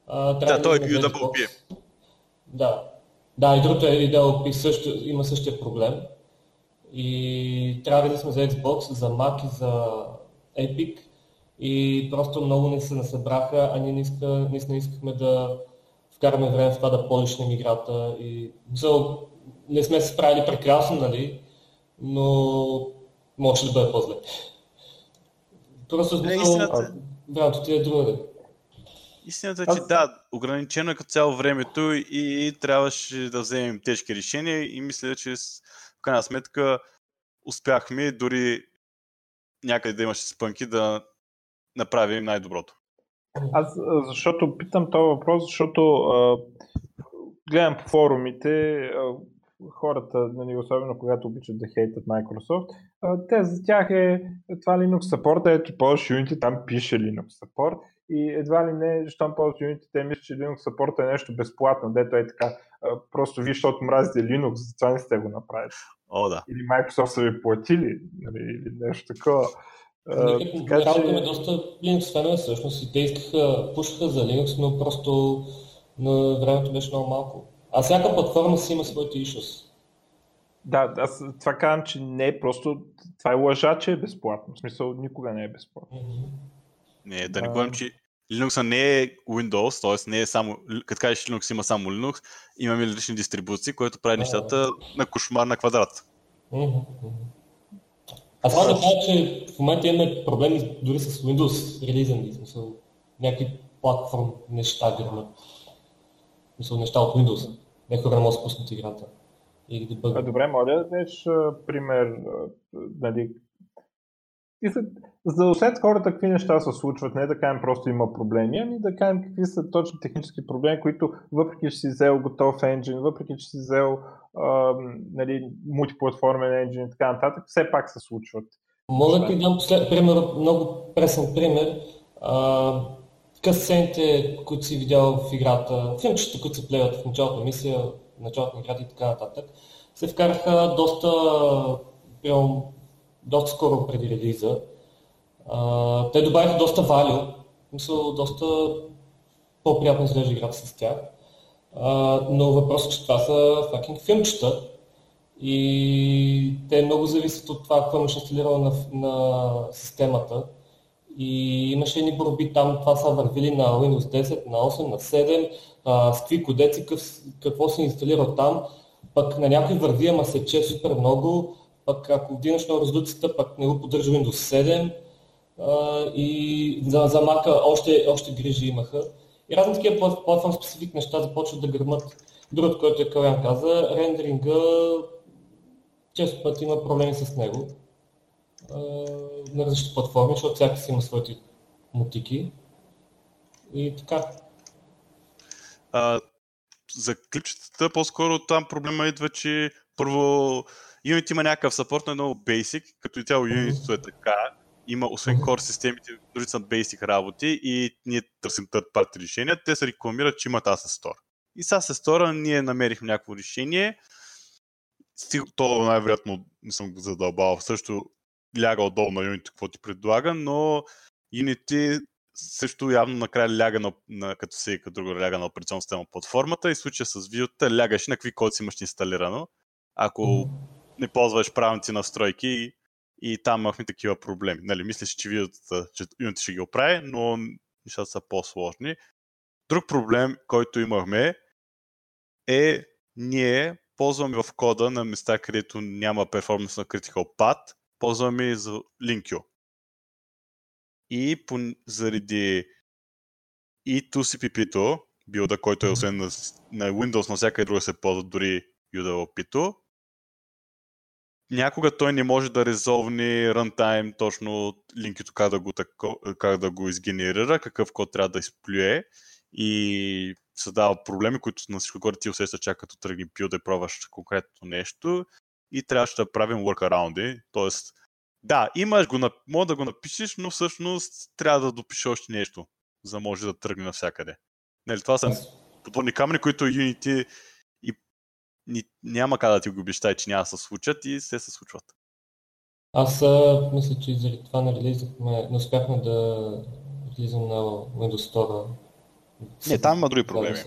А, Да, той е релизваме в UWP. Xbox. Да. Да, и другото е UWP също има същия проблем. И трябва да сме за Xbox, за Mac и за Epic. И просто много не се насъбраха, а ние не, иска, наистина искахме да вкараме време в това да полишнем играта. И, so, не сме се справили прекрасно, нали? Но може да бъде по-зле. Просто Не, истината- времето ти е другаде. Истината е, Аз- че да, ограничено е като цяло времето и, и трябваше да вземем тежки решения и мисля, че крайна сметка успяхме дори някъде да имаше спънки да направим най-доброто. Аз, защото питам този въпрос, защото а, гледам по форумите, а, хората, нали, особено когато обичат да хейтат Microsoft, а, те за тях е това Linux support, ето ползваш Unity, там пише Linux support и едва ли не, щом ползваш Unity, те мислят, че Linux support е нещо безплатно, дето е така, просто вие, защото мразите Linux, затова не сте го направили. О, да. Или Microsoft са ви платили, нали, или нещо такова. Ние като така че- доста Linux фенове всъщност и те искаха, пушаха за Linux, но просто на времето беше много малко. А всяка платформа си има своите issues. Да, аз това казвам, че не е просто. Това е лъжа, че е безплатно. В смисъл, никога не е безплатно. Мгм. Не, да не говорим, че Linux не е Windows, т.е. не е само, като кажеш Linux има само Linux, имаме различни дистрибуции, което прави нещата на кошмар на квадрат. Мгм. Аз трябва да кажа, че в момента имаме проблеми дори с Windows релизен, в смисъл някакви платформ неща гърмят. В смисъл неща от Windows. Хора не могат да спуснат играта. Или да А, бъгат. добре, моля да дадеш а, пример. а, Нали, за да усетят хората какви неща се случват, не да кажем просто има проблеми, ами да кажем какви са точно технически проблеми, които въпреки, че си взел готов енджин, въпреки, че си взел а, нали, мултиплатформен енджин и така нататък, все пак се случват. Мога да ти дам послед... пример, много пресен пример. А, които си видял в играта, филмчета, които се плеят в началото на мисия, началото на играта и така нататък, се вкараха доста, прямо, доста скоро преди релиза. Те добавиха доста валю, мисля, доста по-приятно изглежда играта с тях. А, но въпросът е, че това са fucking филмчета и те много зависят от това, какво имаш инсталирано на, на системата. И имаше едни борби там, това са вървили на Windows 10, на 8, на 7, а, с какви кодеци, къв, какво си инсталирал там. Пък на някой върви, ама се че супер много. Пък ако вдигнеш на резолюцията, пък не го поддържа Windows 7. А, и за, за Mac още, още грижи имаха. И разни такива плат- платформ специфик неща започват да гърмат. Другото, което е Калян каза, рендеринга често пъти има проблеми с него а, на различни платформи, защото всяка си има своите мутики. И така. А, за клипчетата по-скоро там проблема идва, че първо Unity има някакъв съпорт, но е много basic, като и цяло Unity е така. Има, освен core системите, дори са basic работи и ние търсим third party решения, те се рекламират, че имат Asset Store. И с Asset Store ние намерихме някакво решение. То най-вероятно не съм го задълбал, също ляга отдолу на Unity, какво ти предлага, но Unity също явно накрая ляга на, на като се като друго ляга на операционна система платформата и случая с видеота лягаш на какви код си имаш инсталирано. Ако не ползваш правилните настройки и, и там имахме такива проблеми. Нали, мислиш, че видеото, че Unity ще ги оправи, но нещата са по-сложни. Друг проблем, който имахме е ние ползваме в кода на места, където няма перформанс на Critical Path, ползваме за LinkU. И по, заради и 2CPP-то, билда, който е освен на, на Windows, на всяка друга се ползва дори UWP-то, някога той не може да резолвне runtime точно линкито как да го, тако, как да го изгенерира, какъв код трябва да изплюе и създава проблеми, които на всичко горе ти усеща чак като тръгни пил да пробваш конкретно нещо и трябваше да правим workaround Тоест, да, имаш го, може да го напишеш, но всъщност трябва да допишеш още нещо, за да може да тръгне навсякъде. Нали, това са подводни камъни, които Unity и, и няма как да ти го обещай, че няма да се случат и се се случват. Аз а, мисля, че заради това не релизахме, не успяхме да релизам на Windows Store. Не, там има други проблеми.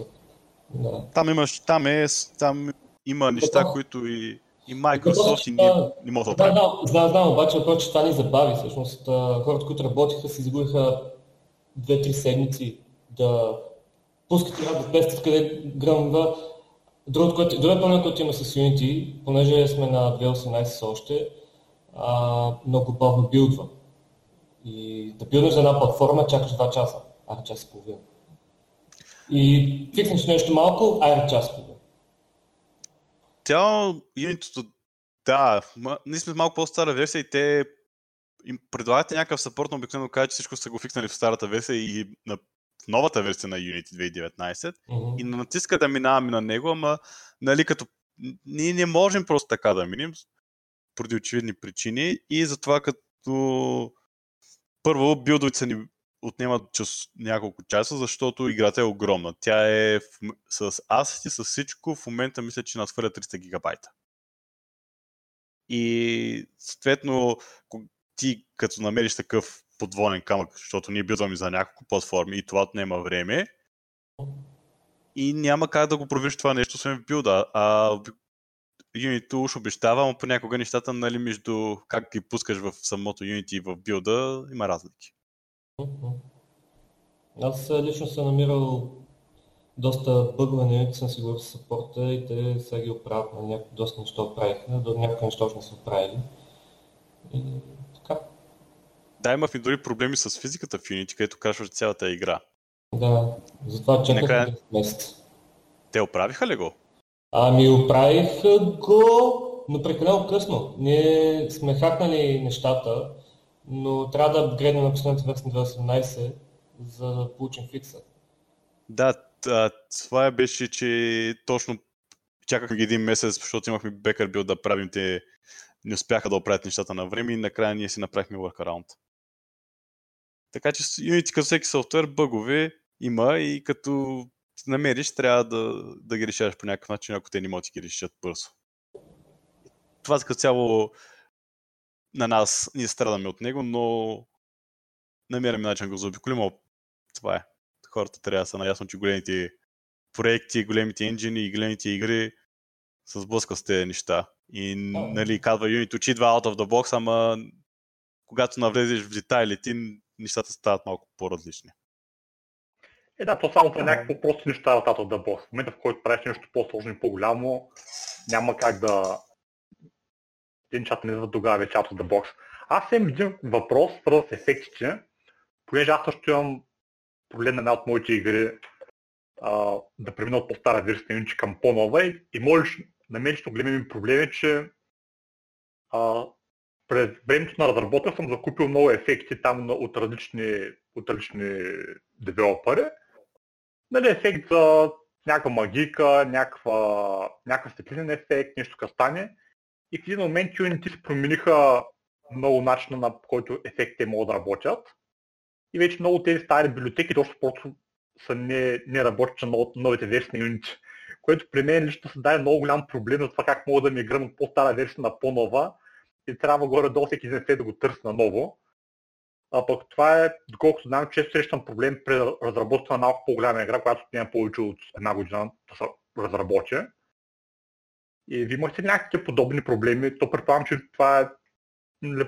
Да. Там имаш, там е, там има неща, да. които и, и Microsoft и не, не могат да Да, да, знам, знам, обаче въпрос, че това ни забави. Всъщност хората, които работиха, си загубиха 2-3 седмици да пускат да тестват къде гръмва. Другото, което, проблем, който има с Unity, понеже сме на 2018 още, а, много бавно билдва. И да билднеш една платформа чакаш 2 часа, а час и половина. И фикнеш нещо малко, айде час и половина. Тя Unity, да, ние сме малко по-стара версия и те им предлагате някакъв съпорт, но обикновено казват, че всичко са го фикнали в старата версия и на новата версия на Unity 2019 mm-hmm. и натиска да минаваме на него, ама нали, като ние не можем просто така да минем, поради очевидни причини и затова като първо билдовете ни отнемат час, няколко часа, защото играта е огромна. Тя е в, с асети, с всичко, в момента мисля, че надхвърля 300 гигабайта. И съответно, ти като намериш такъв подводен камък, защото ние билдваме за няколко платформи и това отнема време, и няма как да го провериш това нещо, освен в билда. А Unity уж обещава, но понякога нещата, нали, между как ги пускаш в самото Unity и в билда, има разлики. Аз лично съм намирал доста Unity, съм си говорил с саппорта и те сега ги оправят на някакви доста неща оправиха, до някакви неща още не са оправили. Така. Да, имах и дори проблеми с физиката в Unity, където крашваш цялата игра. Да, затова чаках Накрая... месец. Те оправиха ли го? Ами оправих го, но прекалено късно. Ние сме хакнали нещата, но трябва да апгрейднем на последната версия на 2018, за да получим фикса. Да, това беше, че точно чакахме един месец, защото имахме бекър бил да правим те, не успяха да оправят нещата на време и накрая ние си направихме workaround. Така че Unity като всеки софтуер бъгове има и като намериш, трябва да, да ги решаваш по някакъв начин, ако те не могат да ги решат бързо. Това като цяло на нас, ние страдаме от него, но намираме начин да го заобиколим. Това е. Хората трябва да са наясно, че големите проекти, големите енджини и големите игри се сблъскват с тези неща. И нали, казва Unity, че идва out of the box, ама когато навлезеш в детайлите, нещата стават малко по-различни. Е, да, то само при някакво прости неща е от да бос. В момента, в който правиш нещо по-сложно и по-голямо, няма как да... Те нещата не идват тогава вече от да бокс. Аз имам един въпрос, свързан с ефектите, понеже аз също имам проблем на една от моите игри а, да премина от по-стара версия на към по-нова и, и можеш да намериш големи ми проблеми, че а, през времето на разработка съм закупил много ефекти там от различни, от различни девелопери нали, ефект за някаква магика, някаква, някакъв стеклинен ефект, нещо кастане. И в един момент Unity се промениха много начина на който ефектите могат да работят. И вече много тези стари библиотеки точно просто са не, не работят на новите версии на Unity. Което при мен лично се даде много голям проблем за това как мога да ми от по-стара версия на по-нова и трябва горе-долу всеки ден да го търся наново. А пък това е, доколкото знам, че срещам проблем при разработка на малко по-голяма игра, която няма повече от една година да се разработя. И ви имахте някакви подобни проблеми, то предполагам, че това е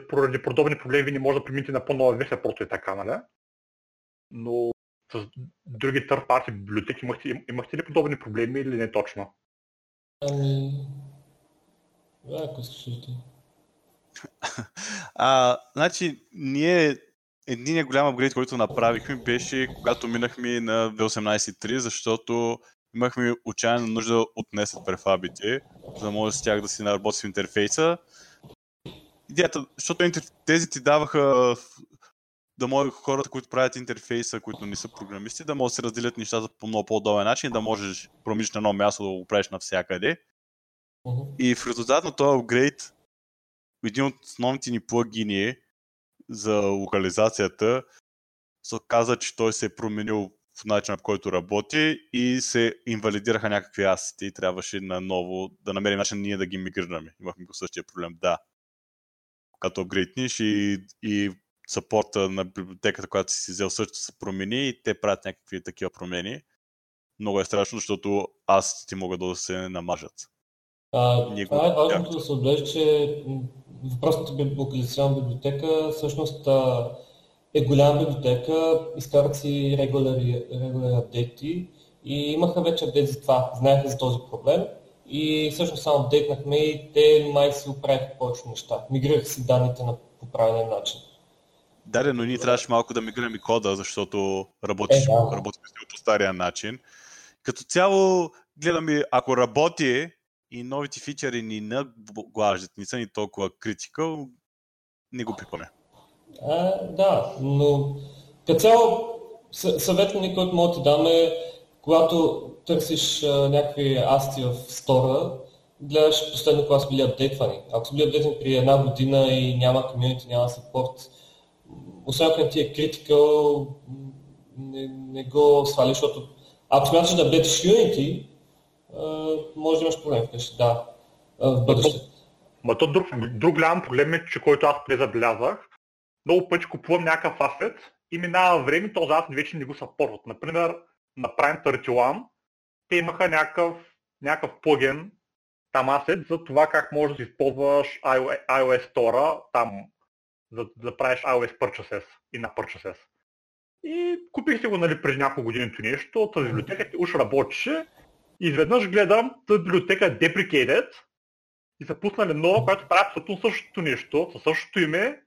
поради подобни проблеми ви не може да преминете на по-нова версия, просто е така, нали? Но с други търпарти библиотеки имахте, имахте ли подобни проблеми или не точно? Ами... Да, ако ти. А, значи, ние единият голям апгрейд, който направихме, беше когато минахме на V18.3, защото имахме отчаяна нужда от Nested префабите, за да може с тях да си наработи в интерфейса. Идеята, защото тези ти даваха да може хората, които правят интерфейса, които не са програмисти, да могат да се разделят нещата по много по-удобен начин, да можеш промиш на едно място да го правиш навсякъде. Мгм. И в резултат на този апгрейд, един от основните ни плагини за локализацията се каза, че той се е променил в начина по който работи и се инвалидираха някакви асети и трябваше наново да намерим начин ние да ги мигрираме. Имахме го същия проблем, да. Когато апгрейдниш и, и сапорта на библиотеката, която си взел също се промени и те правят някакви такива промени. Много е страшно, защото асетите могат да се намажат. А, Ние това е важното да се отбележи, че въпросната би- локализационна библиотека всъщност е голяма библиотека, изкарат си регуляри, регуляри апдейти и имаха вече апдейт за това, знаеха за този проблем и всъщност само апдейтнахме и те май си оправиха повече неща. Мигрираха си данните на по правилен начин. Да, да, но ние трябваше малко да мигрираме кода, защото работиш, Е, да. него по стария начин. Като цяло, гледаме, ако работи и новите фичъри ни наглаждат, не са ни толкова критикал, не го пипаме. А, да, но като цяло съ- съветът ни, който мога да ти дам е, когато търсиш а, някакви асти в стора, гледаш последно кога са били апдейтвани. Ако са били апдейтвани при една година и няма комьюнити, няма м, освен ако ти е м, не, не го свали, защото ако смяташ да апдейтиш а, може да имаш проблем вкъщи, да, в бъдеще. Ма то друг, друг голям проблем е, че който аз презаблязах, много пъти купувам някакъв асет и минава време, този асет вече не го съпортват. Например, на Prime 31 те имаха някакъв, някакъв плагин, там асет, за това как можеш да използваш iOS, Store, там, за да правиш iOS Purchases и на Purchases. И купих си го нали, през няколко години нещо, тази библиотека уж работеше и изведнъж гледам, тази библиотека е deprecated и са пуснали нова, която прави абсолютно същото нещо, със същото име,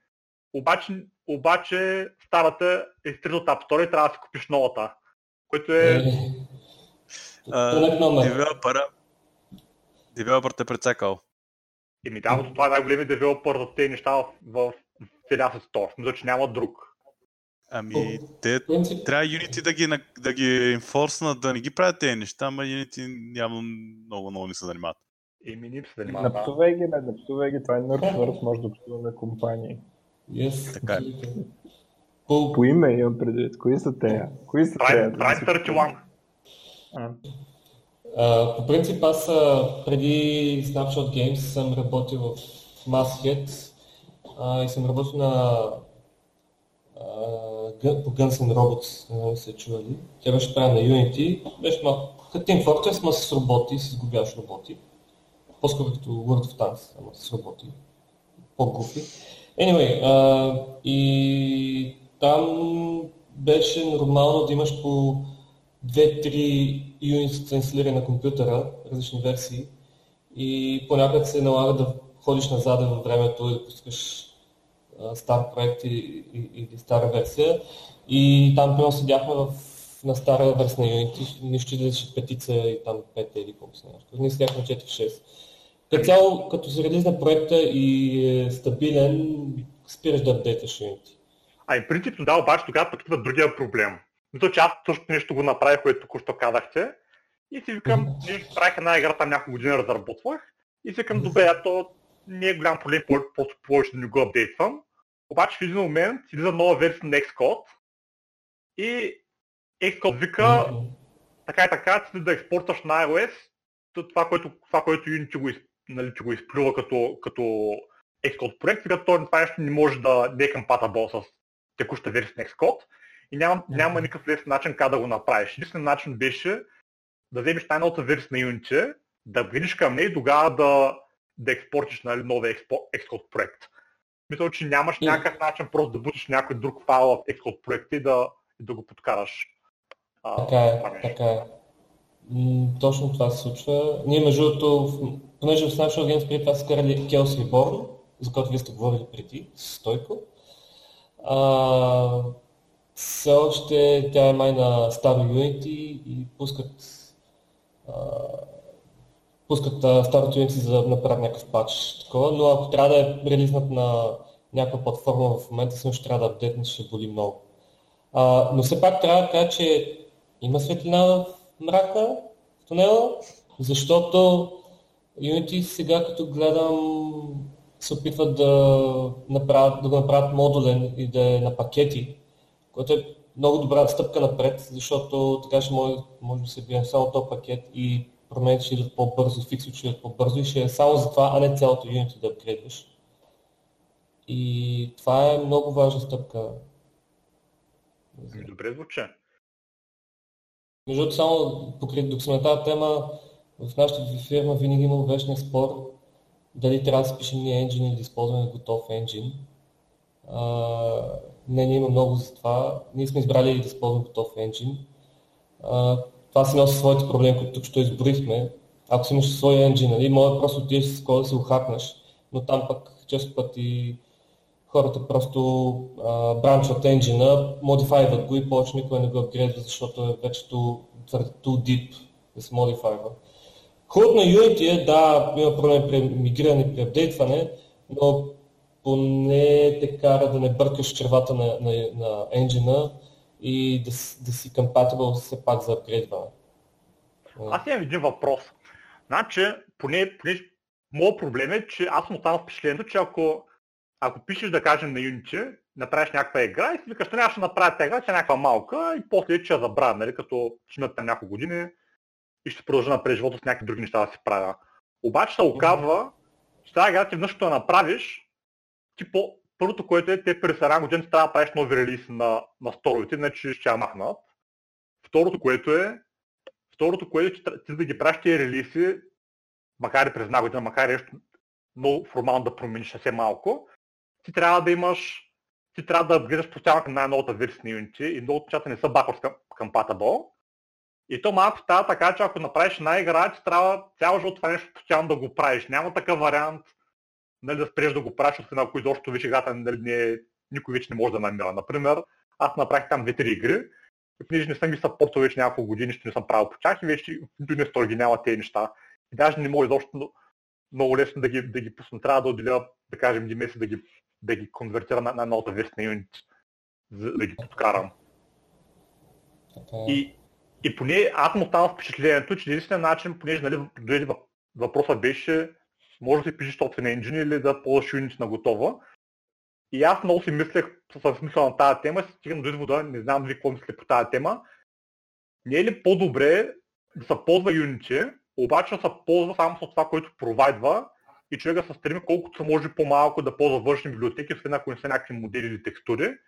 обаче, обаче старата е от App Store и трябва да си купиш новата. Което е... Е. Девелопъра, девелопър те прецакал. Еми да, това е най-големият девелопър за тези неща в, в целия Asset Store. Мисля, че няма друг. Ами, те принцип, трябва Unity да ги, да ги инфорснат, да не ги правят тези неща, ама Unity явно много, много не се занимават. Еми не се занимава. Да. Напсувай ги, бе, напсувай ги, това е нърв, нърв, може да псуваме компании. Yes, Така е. По, име имам предвид, кои са те? Кои са те? Prime, Prime 31. А, а, по принцип аз преди Snapshot Games съм работил в Masthead а, и съм работил на а, Gun- по Guns N' Robots, се чували. Тя беше правена на Unity, беше малко като Team Fortress, ма с роботи, с изгубяваш роботи. По-скоро като World of Tanks, ама с роботи. По-глупи. Anyway, а, и там беше нормално да имаш по 2-3 юнитса инсталирани на компютъра, различни версии. И понякога се налага да ходиш назад във времето и да пускаш стар проект и- и- или стара версия. И там примерно седяхме в, на стара версия на Unity, нищо излизаше петица и там 5 или колко си нещо. Ние седяхме 4-6. Като цяло, като се релизна проекта и е стабилен, спираш да апдейташ Unity. Ами принципно да, обаче тогава пък идва другия проблем. Мисля, че аз също нещо го направих, което току-що казахте. И си викам, ние правих една игра, там няколко години разработвах. И си викам, добре, а то не е голям проблем, просто повече да не го апдейтвам. Обаче в един момент излиза нова версия на Xcode и Xcode вика, така и така, ти да експортваш на iOS, то това, което, това, което Unity го, нали, го изплюва като, като Xcode проект, вика, то това нещо не може да не е compatible с текуща версия на Xcode и няма, няма никакъв лесен начин как да го направиш. Единственият начин беше да вземеш най-новата версия на Unity, да видиш към нея и тогава да, да експортиш нали, новия експо- Xcode проект. Мисля, че нямаш И- някакъв начин просто да бутиш някой друг файл в Xcode проекта и да, да го подкараш. А, Така е, нещо. така е. М, точно това се случва. Ние между другото, понеже в Snapshot Games преди това са карали Chaos Reborn, за който вие сте говорили преди, с Стойко. А, все още тя е май на старо Unity и пускат а, пускат а, старото Unity за да направят някакъв патч такова, но ако трябва да е релизнат на някаква платформа в момента съм ще трябва да апдейтне, ще боли много. А, но все пак трябва да кажа, че има светлина в мрака, в тунела, защото Unity сега като гледам се опитват да направят, да го направят модулен и да е на пакети, което е много добра стъпка напред, защото така ще може, може да се бием само този пакет и промените ще идват по-бързо, фикси ще идват по-бързо и ще е само за това, а не цялото Unity да апгрейдваш. И това е много важна стъпка. Добре звучи. Между другото, само покрай документалната тема, в нашата фирма винаги има вечния спор дали трябва да спишем ние енджин или да използваме готов енджин. не, ние има много за това. Ние сме избрали да използваме готов енджин. Това си носи своите проблеми, които тук ще изборихме. Ако си имаш свой енджин, нали, може просто отидеш с кода да се охакнеш, но там пък често пъти хората просто бранчват енджина, модифайват го и повече никой не го апгрейдва, защото е вече too, too deep да се модифайва. Хубавото на Unity е, да, има проблем при мигриране, при апдейтване, но поне те кара да не бъркаш червата на, на, на енджина и да, да си compatible все пак за апгрейдване. Аз имам един въпрос. Значи, поне, поне моят проблем е, че аз съм останал впечатлението, че ако, ако пишеш, да кажем, на Unity, направиш някаква игра и си викаш, няма ще направя тази игра, тя е някаква малка и после че я забравя, нали, като имат там няколко години, и ще продължа напред живота с някакви други неща да си правя. Обаче се оказва, че тази игра ти веднъж да направиш, ти по, първото, което е, те през една година трябва да правиш нови релиз на, на сторовете, иначе ще я махнат. Второто, което е, второто, което е, че ти да ги правиш тези релизи, макар и през една година, макар и нещо много формално да промениш съвсем малко, ти трябва да имаш, ти трябва да гледаш постоянно към най-новата версия на Unity и много нещата не са backwards compatible. И то малко става така, че ако направиш една игра, ти трябва цял живот това нещо постоянно да го правиш. Няма такъв вариант нали, да спреш да го правиш, освен ако изобщо вече играта нали, не, никой вече не може да намира. Например, аз направих там две-три игри, и понеже не съм ги съпортвал вече няколко години, ще не съм правил по тях и вече нито не стори ги няма тези неща. И даже не мога изобщо много лесно да ги, да ги пусна. Трябва да отделя, да кажем, един месец да ги, да ги конвертира на, на новата версия на Unity, за да ги подкарам. Okay. И, и поне аз му оставам впечатлението, че единственият начин, понеже нали, въпросът беше може да си пишеш собствен енджин или да ползваш Unity на готова. И аз много си мислех със смисъл на тази тема, си стигам до извода, не знам ви какво мислите по тази тема. Не е ли по-добре да се ползва Unity, обаче да се ползва само с това, което провайдва и човек да се стреми колкото се може по-малко да ползва външни библиотеки, освен ако не са някакви модели или текстури,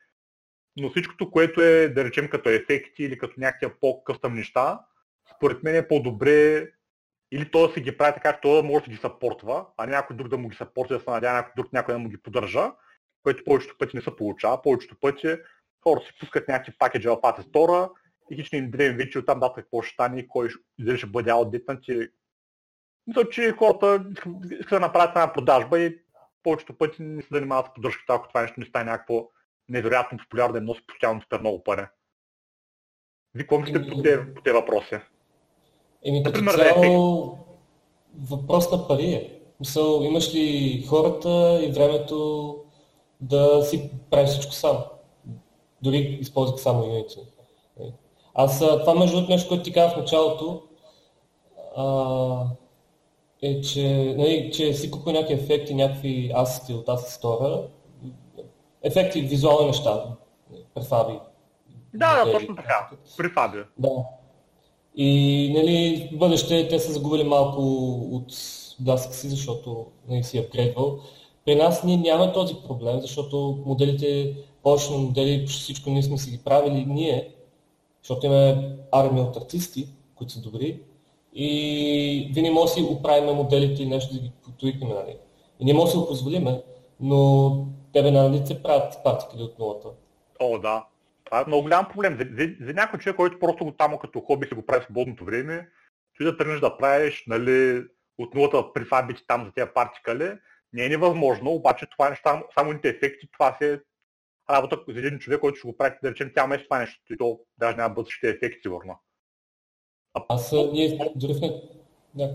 но всичкото, което е, да речем, като ефекти или като някакви по-къстъм неща, според мен е по-добре или то да си ги прави така, че той може да ги съпортва, а някой друг да му ги съпортва, да се надява някой друг някой да му ги поддържа, което повечето пъти не се получава. Повечето пъти хората си пускат някакви пакеджи в App Store и хич не им древен вече оттам дата какво ще стане кой ще, ще бъде аудитнат. Мисля, че хората искат да направят една продажба и повечето пъти не се занимават с поддръжката, ако това нещо не стане някакво невероятно популярно да им носи постоянно супер много пари. Вие какво мислите по тези въпроси? Еми, като Например, цяло, въпрос на пари е. Мисъл, имаш ли хората и времето да си правиш всичко сам? Дори използвах само Unity. Аз това между другото нещо, което ти казах в началото, а, е, че, нали, че си купя някакви ефекти, някакви асети от Store, ефекти, визуални неща, префаби. Да, да, точно така, префаби. Да. И нали, в бъдеще те са загубили малко от даска си, защото не нали, си апгрейдвал. При нас ние нямаме този проблем, защото моделите, повечето модели, всичко ние сме си ги правили ние, защото имаме армия от артисти, които са добри, и винаги може да си оправим моделите и нещо да ги потуикнем. Нали. И ние може да си го позволиме, но тебе нали се правят партикали от нулата. О, да. Това е много голям проблем. За, за, за някой човек, който просто го там като хоби се го прави в свободното време, ти да тръгнеш да правиш нали, от нулата префабити там за тези партикали, не е невъзможно, обаче това е само, само ефекти, това се е работа за един човек, който ще го прави, да речем, цял месец това нещо, и то даже няма бъдещите ефекти, сигурно. Аз ние в... Да.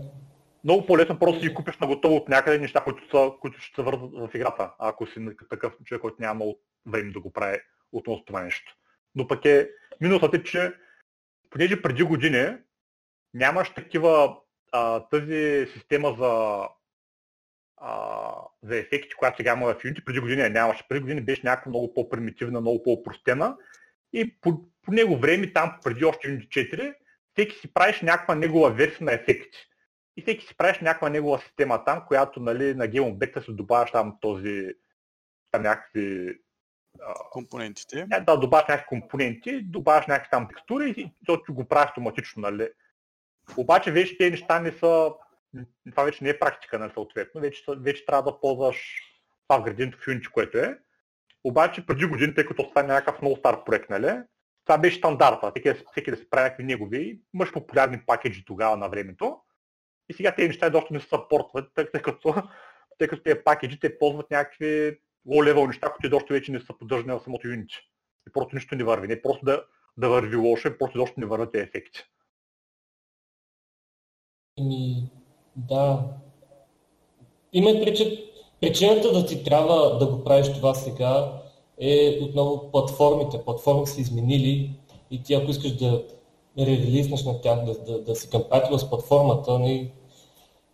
много по-лесно просто си купиш на готово от някъде неща, които, са, които ще се вързват в играта, ако си такъв човек, който няма много време да го прави относно това нещо. Но пък е минусът е, че понеже преди години нямаш такива а, тази система за, а, за ефекти, която сега има в Unity, преди години нямаше. Преди години беше някаква много по-примитивна, много по-простена и по, по него време, там преди още Unity 4, всеки си правиш някаква негова версия на ефекти. И всеки си правиш някаква негова система там, която нали, на Game Object се добавяш там този там някакви компонентите. Не, да, добавяш някакви компоненти, добавяш някакви там текстури и то го правиш автоматично, нали. Обаче вече тези неща не са, това вече не е практика, нали, съответно, вече, вече трябва да ползваш това в градиното в Unity, което е. Обаче преди години, тъй като това е някакъв много стар проект, нали, това беше стандарта, всеки, всеки да се прави някакви негови, имаш популярни пакеджи тогава на времето. И сега тези неща доста не се съпортват, тъй като, тъй като тези пакеджи те ползват някакви low-level неща, които доста вече не са поддържани в самото Unity. И просто нищо не върви. Не просто да, да върви лошо, просто доста не върват ефекти. Ами, да. Има причина, причината да ти трябва да го правиш това сега е отново платформите. Платформи са изменили и ти ако искаш да ререлизнеш на тях, да, да, да си компатибъл с платформата, не,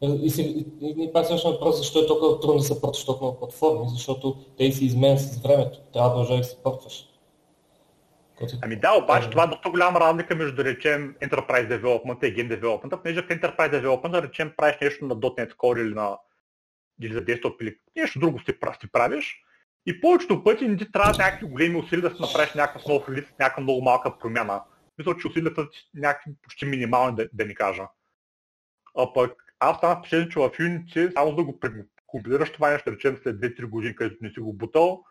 и, си, и, и пак също въпрос, защо е толкова трудно да се портваш толкова платформи, защото те си изменят с времето. Трябва да продължаваш да се портваш. Ами да, обаче това е доста голяма разлика между, да речем, Enterprise Development и Game Development. Понеже в Enterprise Development, да речем, правиш нещо на .NET Core или, на, или за desktop или нещо друго си, си правиш. И повечето пъти не ти трябва някакви големи усилия да си направиш някакъв нов релиз, някаква много малка промяна. Мисля, че усилията са някакви почти минимални, да, да ни кажа. А пък аз станах впечатлен, че в Unity, само да го компилираш това нещо, речем след 2-3 години, където не си го бутал,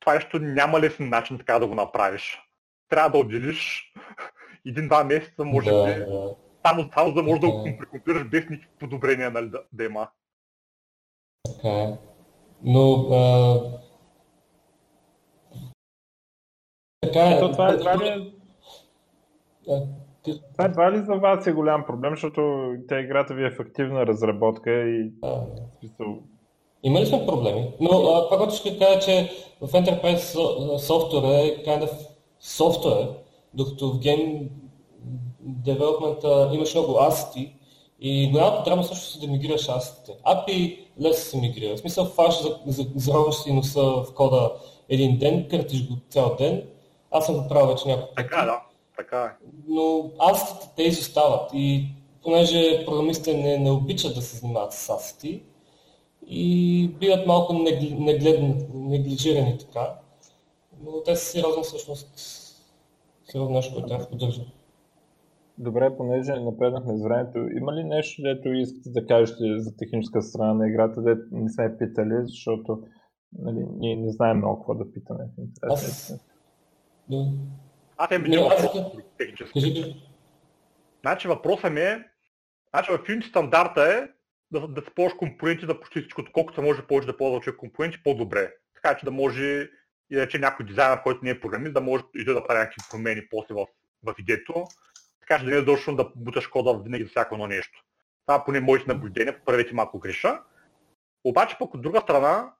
това нещо няма лесен начин така да го направиш. Трябва да отделиш един-два месеца, може да, би, да. Само, само да можеш да го прекомпилираш без никакви подобрения нали, да, да има. Така е. Но а... така е. Ето, това, е, това е... Това едва ли за вас е голям проблем, защото тя играта ви е в активна разработка и... А, Имали сме проблеми, но това, което ще кажа, че в Enterprise Software е kind of software, докато в Game Development имаш много асети и голямата трябва също да мигрираш асетите. API лесно се мигрира. В смисъл фаш зароваш си носа в кода един ден, къртиш го цял ден. Аз съм го правил вече няколко. Така, да. Така е. Но асетите те изостават и понеже програмистите не, не обичат да се занимават с асети и биват малко неглижирани така, но те са сериозно всъщност сериозно нещо, което трябва да поддържа. Добре, понеже напреднахме с времето, има ли нещо, дето искате да кажете за техническа страна на играта, дето не сме питали, защото нали, ние не знаем много какво да питаме в интерес. Аз... Аз имам един въпрос технически. Значи въпросът ми е, значи в Unity стандарта е да, да се ползваш компоненти да почти всичко, колкото се може повече да ползва човек компоненти, по-добре. Така че да може и да рече някой дизайнер, който не е програмист, да може и да прави някакви промени после в, в идето, така че да не е задължително да буташ кода винаги за всяко едно нещо. Това поне моите наблюдения, правете малко греша. Обаче пък от друга страна,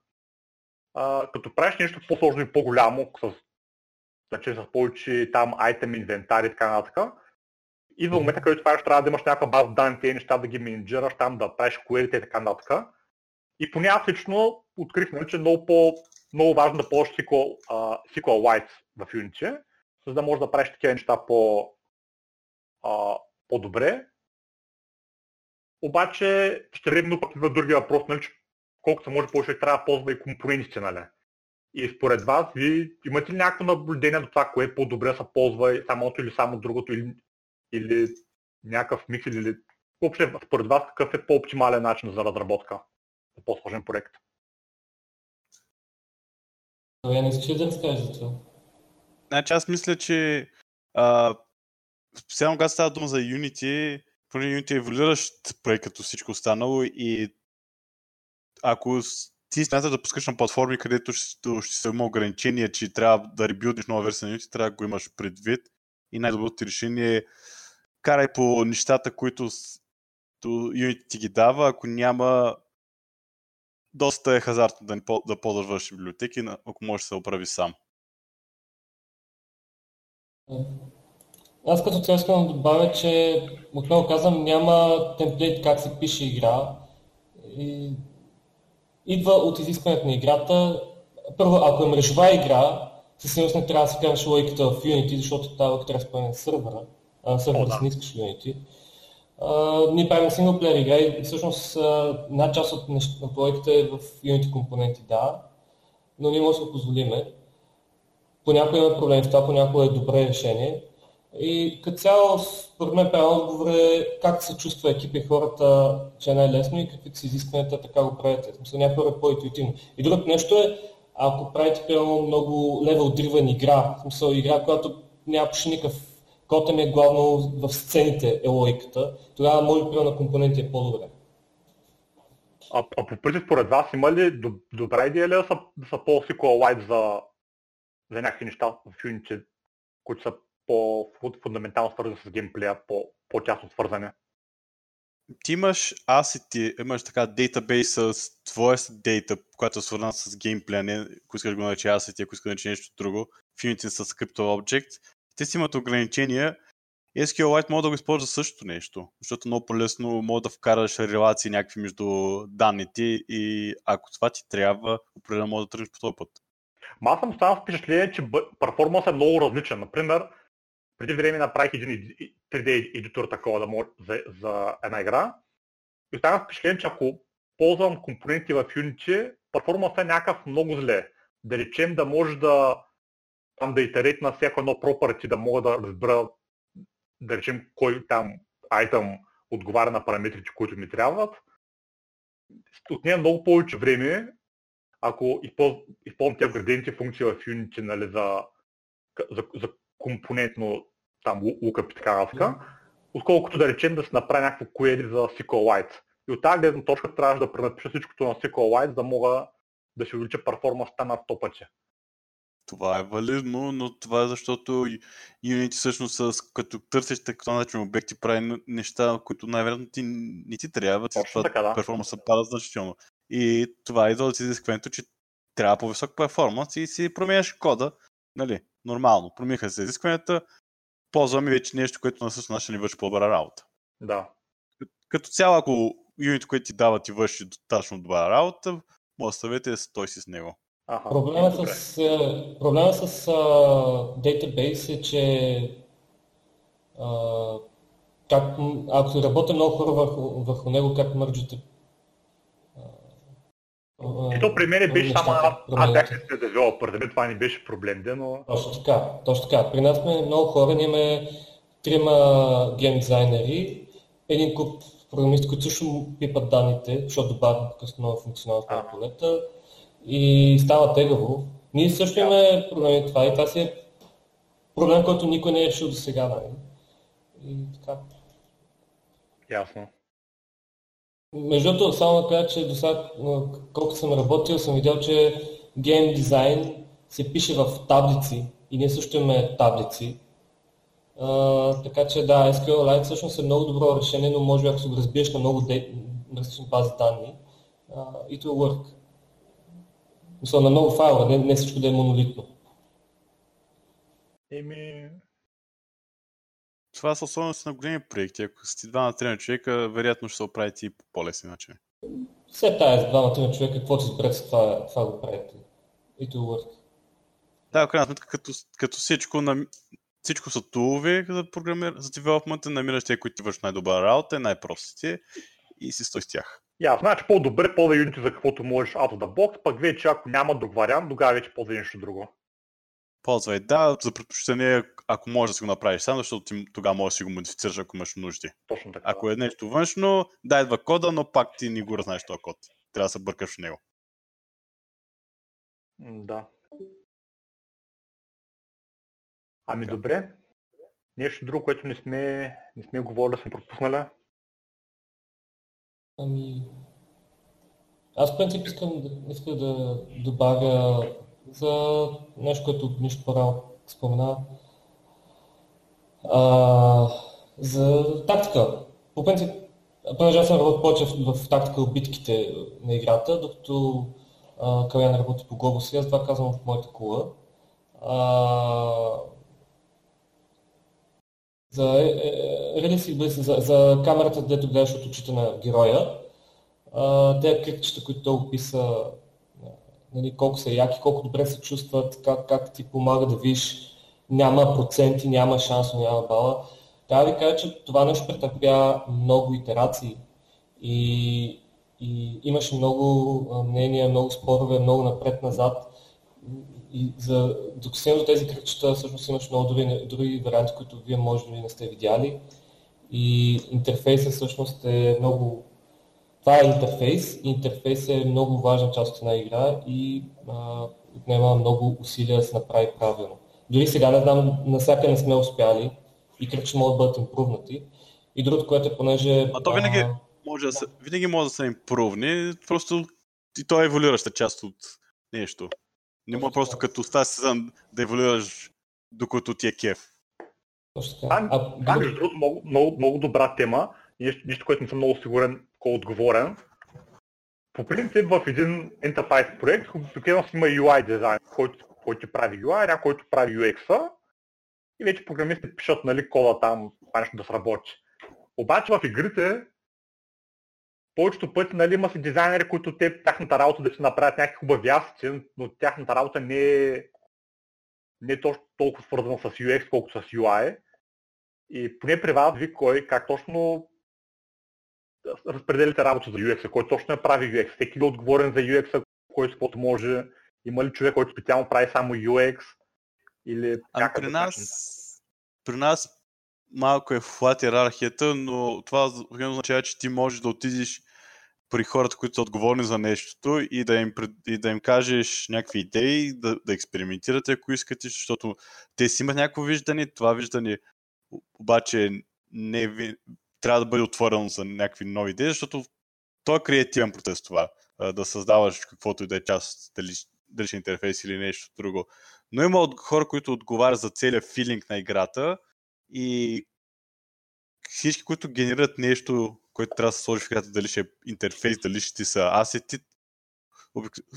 а, като правиш нещо по-сложно и по-голямо, с значи с повече там айтем, инвентари и така нататък. И в момента, където това трябва да имаш някаква база данни, тези неща да ги менеджираш, там да правиш query и така нататък. И поне аз лично открих, нали, че е много, по, много важно да ползваш SQL, uh, SQLite в Unity, за да можеш да правиш такива неща по, uh, по-добре. Обаче ще редно пък на другия въпрос, нали, че колкото се може повече трябва да ползва и компонентите, нали? И според вас, ви имате ли някакво наблюдение до това, кое по-добре се ползва самото или само другото, или, или някакъв микс, или въобще според вас какъв е по-оптимален начин за разработка на по-сложен проект? Я не искаш да разкажеш това? Значи аз мисля, че а, специално когато става дума за Unity, поне Unity е еволюиращ проект като всичко останало и ако ти смяташ да пускаш на платформи, където ще, ще се има ограничение, че трябва да ребилдиш нова версия на Unity, трябва да го имаш предвид. И най-доброто ти решение е карай по нещата, които Unity ти ги дава, ако няма доста е хазартно да, да ползваш библиотеки, ако можеш да се оправи сам. Аз като цяло искам да добавя, че отново казвам, няма темплейт как се пише игра. И идва от изискването на играта. Първо, ако е мрежова игра, със сигурност не трябва да се казваш логиката в Unity, защото тази логика трябва да спомня сървъра, сървъра да не искаш Unity. Uh, ние правим синглплеер игра и всъщност uh, една част от, от логиката е в Unity компоненти, да, но ние може да го позволиме. Понякога има проблем в това, понякога е добре решение. И като цяло, според мен, правилно отговор е как се чувства екип и хората, че е най-лесно и какви са изискванията, така го правите. Смисъл, някой е по-интуитивно. И другото нещо е, ако правите примерно много левел дривен игра, в смисъл игра, която няма почти никакъв код е главно в сцените е логиката, тогава може би на компоненти е по-добре. А, а по принцип, според вас има ли добра идея ли да са, са по-SQLite за, за някакви неща в Unity, които са по-фундаментално свързани с геймплея, по, по-тясно свързане? Ти имаш асети, имаш така дейтабейс с твоя дейта, която е свързана с геймплея, не ако искаш да го нарече асети, ако искаш да нарече нещо друго, в Unity с CryptoObject. Те си имат ограничения, SQLite може да го използва същото нещо, защото много по-лесно може да вкараш релации някакви между данните и ако това ти трябва, определено може да тръгнеш по този път. Ма аз съм останал впечатление, че перформанс е много различен. Например, преди време направих един 3D едитор такова да може за, за една игра. И останах впечатление, че ако ползвам компоненти в Unity, перформанс е някакъв много зле. Да речем да може да там да итерейт на всяко едно property, да мога да разбера, да речем, кой там айтъм отговаря на параметрите, които ми трябват. Отне много повече време, ако използвам тези градиенти функции в Unity нали, за, за, за компонентно там лукъп и така нататък, отколкото да речем да се направи някакво query за SQLite. И от тази гледна точка трябваше да пренапиша всичкото на SQLite, за да мога да се увелича перформанста на 100 пъти. Това е валидно, но това е защото Unity всъщност с, като търсиш така начин обекти прави неща, които най-вероятно ти не ти трябва, ти това така, да. перформанса пада значително. И това идва от изискването, че трябва по-висок перформанс и си променяш кода, нали, нормално. Промиха се изискванията, ползваме вече нещо, което на същото начин ни върши по-добра работа. Да. Като цяло, ако юнит, което ти дава, ти върши достатъчно добра работа, може да съвете той си с него. Ага, проблема, с, проблема с uh, database е, че uh, как, ако работят много хора върху, върху него, как мърджите и то при мен беше само аз бях се девелопър, да това не беше проблем, но... Точно така, точно така. При нас сме много хора, ние имаме трима гейм дизайнери, един куп програмисти, които също пипат данните, защото добавят късно нова функционалност на полета и става тегаво. Ние също имаме проблеми това и това си е проблем, който никой не е решил до сега. Нали? И така. Ясно. Между другото, само да кажа, че до сега, колко съм работил, съм видял, че гейм дизайн се пише в таблици и ние също имаме таблици. Uh, така че да, SQLite всъщност е много добро решение, но може ако се го разбиеш на много различни бази данни, uh, it work. Мисля, на много файлове, не, не всичко да е монолитно. Еми, това са особености на големи проекти. Ако сте два на три човека, вероятно ще се оправите и по по-лесни начин. Все тая с двама на човека, каквото си изберете, това, това го правите. И to work. Да, в крайна сметка, като, като всичко, на, всичко са тулове за, програмир, за девелопмента, намираш те, които ти вършат най-добра работа, най-простите и си стой с тях. Я, значи по-добре по Unity за каквото можеш out of the box, пък вече ако няма друг вариант, тогава вече ползвай нещо друго. Ползвай да, за предпочитание, ако можеш да си го направиш сам, защото ти тогава можеш да си го модифицираш, ако имаш нужди. Точно така. Ако е нещо външно, да идва кода, но пак ти не го разнаеш този код. Трябва да се бъркаш в него. Да. Ами така. добре. Нещо друго, което не сме, не сме говорили, да сме пропуснали? Ами... Аз в принцип искам да, искам да добавя за нещо, което нищо по-рано спомена. А, за тактика. По принцип, понеже аз съм работил повече в, в тактикал битките на играта, докато Калян работи по Global аз това казвам в моята кола. А, за, е, е, за, за камерата, дето гледаш от очите на героя, те кликчета, които той описа, нали, колко са яки, колко добре се чувстват, как, как ти помага да видиш няма проценти, няма шанс, няма бала. Трябва да ви кажа, че това нещо претърпя много итерации и, и имаше много мнения, много спорове, много напред-назад. И за, докато до тези кръгчета, всъщност имаш много други, други варианти, които вие може би не сте видяли. И интерфейсът всъщност е много... Това е интерфейс. Интерфейс е много важна част от една игра и а, отнема много усилия да се направи правилно. Дори сега не знам, навсяка не сме успяли и кръгчета могат да бъдат импрувнати. И другото, което е понеже... А то винаги, а... може да се, винаги може да се импрувни, просто и то е еволюираща част от нещо. Не мога просто като става сезон да еволюираш докато ти е кеф. Това, между другото, много, много, много добра тема. Нещо, нещо, което не съм много сигурен, колко отговорен. По принцип в един Enterprise проект обикновено има UI дизайн, който, който прави UI, някой, който прави UX-а и вече програмистите пишат нали, кода там, това нещо да сработи. Обаче в игрите повечето пъти нали, има си дизайнери, които те, тяхната работа да си направят някакви хубави асици, но тяхната работа не е, не е точно толкова свързана с UX, колкото с UI. И поне при вас ви кой, как точно разпределите работа за UX, кой точно не прави UX, всеки ли е отговорен за UX, който каквото може, има ли човек, който специално прави само UX, или ами при нас, при нас малко е флат иерархията, но това означава, че ти можеш да отидеш при хората, които са отговорни за нещото и да им, и да им кажеш някакви идеи, да, да експериментирате, ако искате, защото те си имат някакво виждане, това виждане обаче не трябва да бъде отворено за някакви нови идеи, защото то е креативен процес това, да създаваш каквото и да е част, дали, дали ще интерфейс или нещо друго. Но има хора, които отговарят за целият филинг на играта и всички, които генерират нещо, което трябва да се сложи в играта, дали ще е интерфейс, дали ще са асети,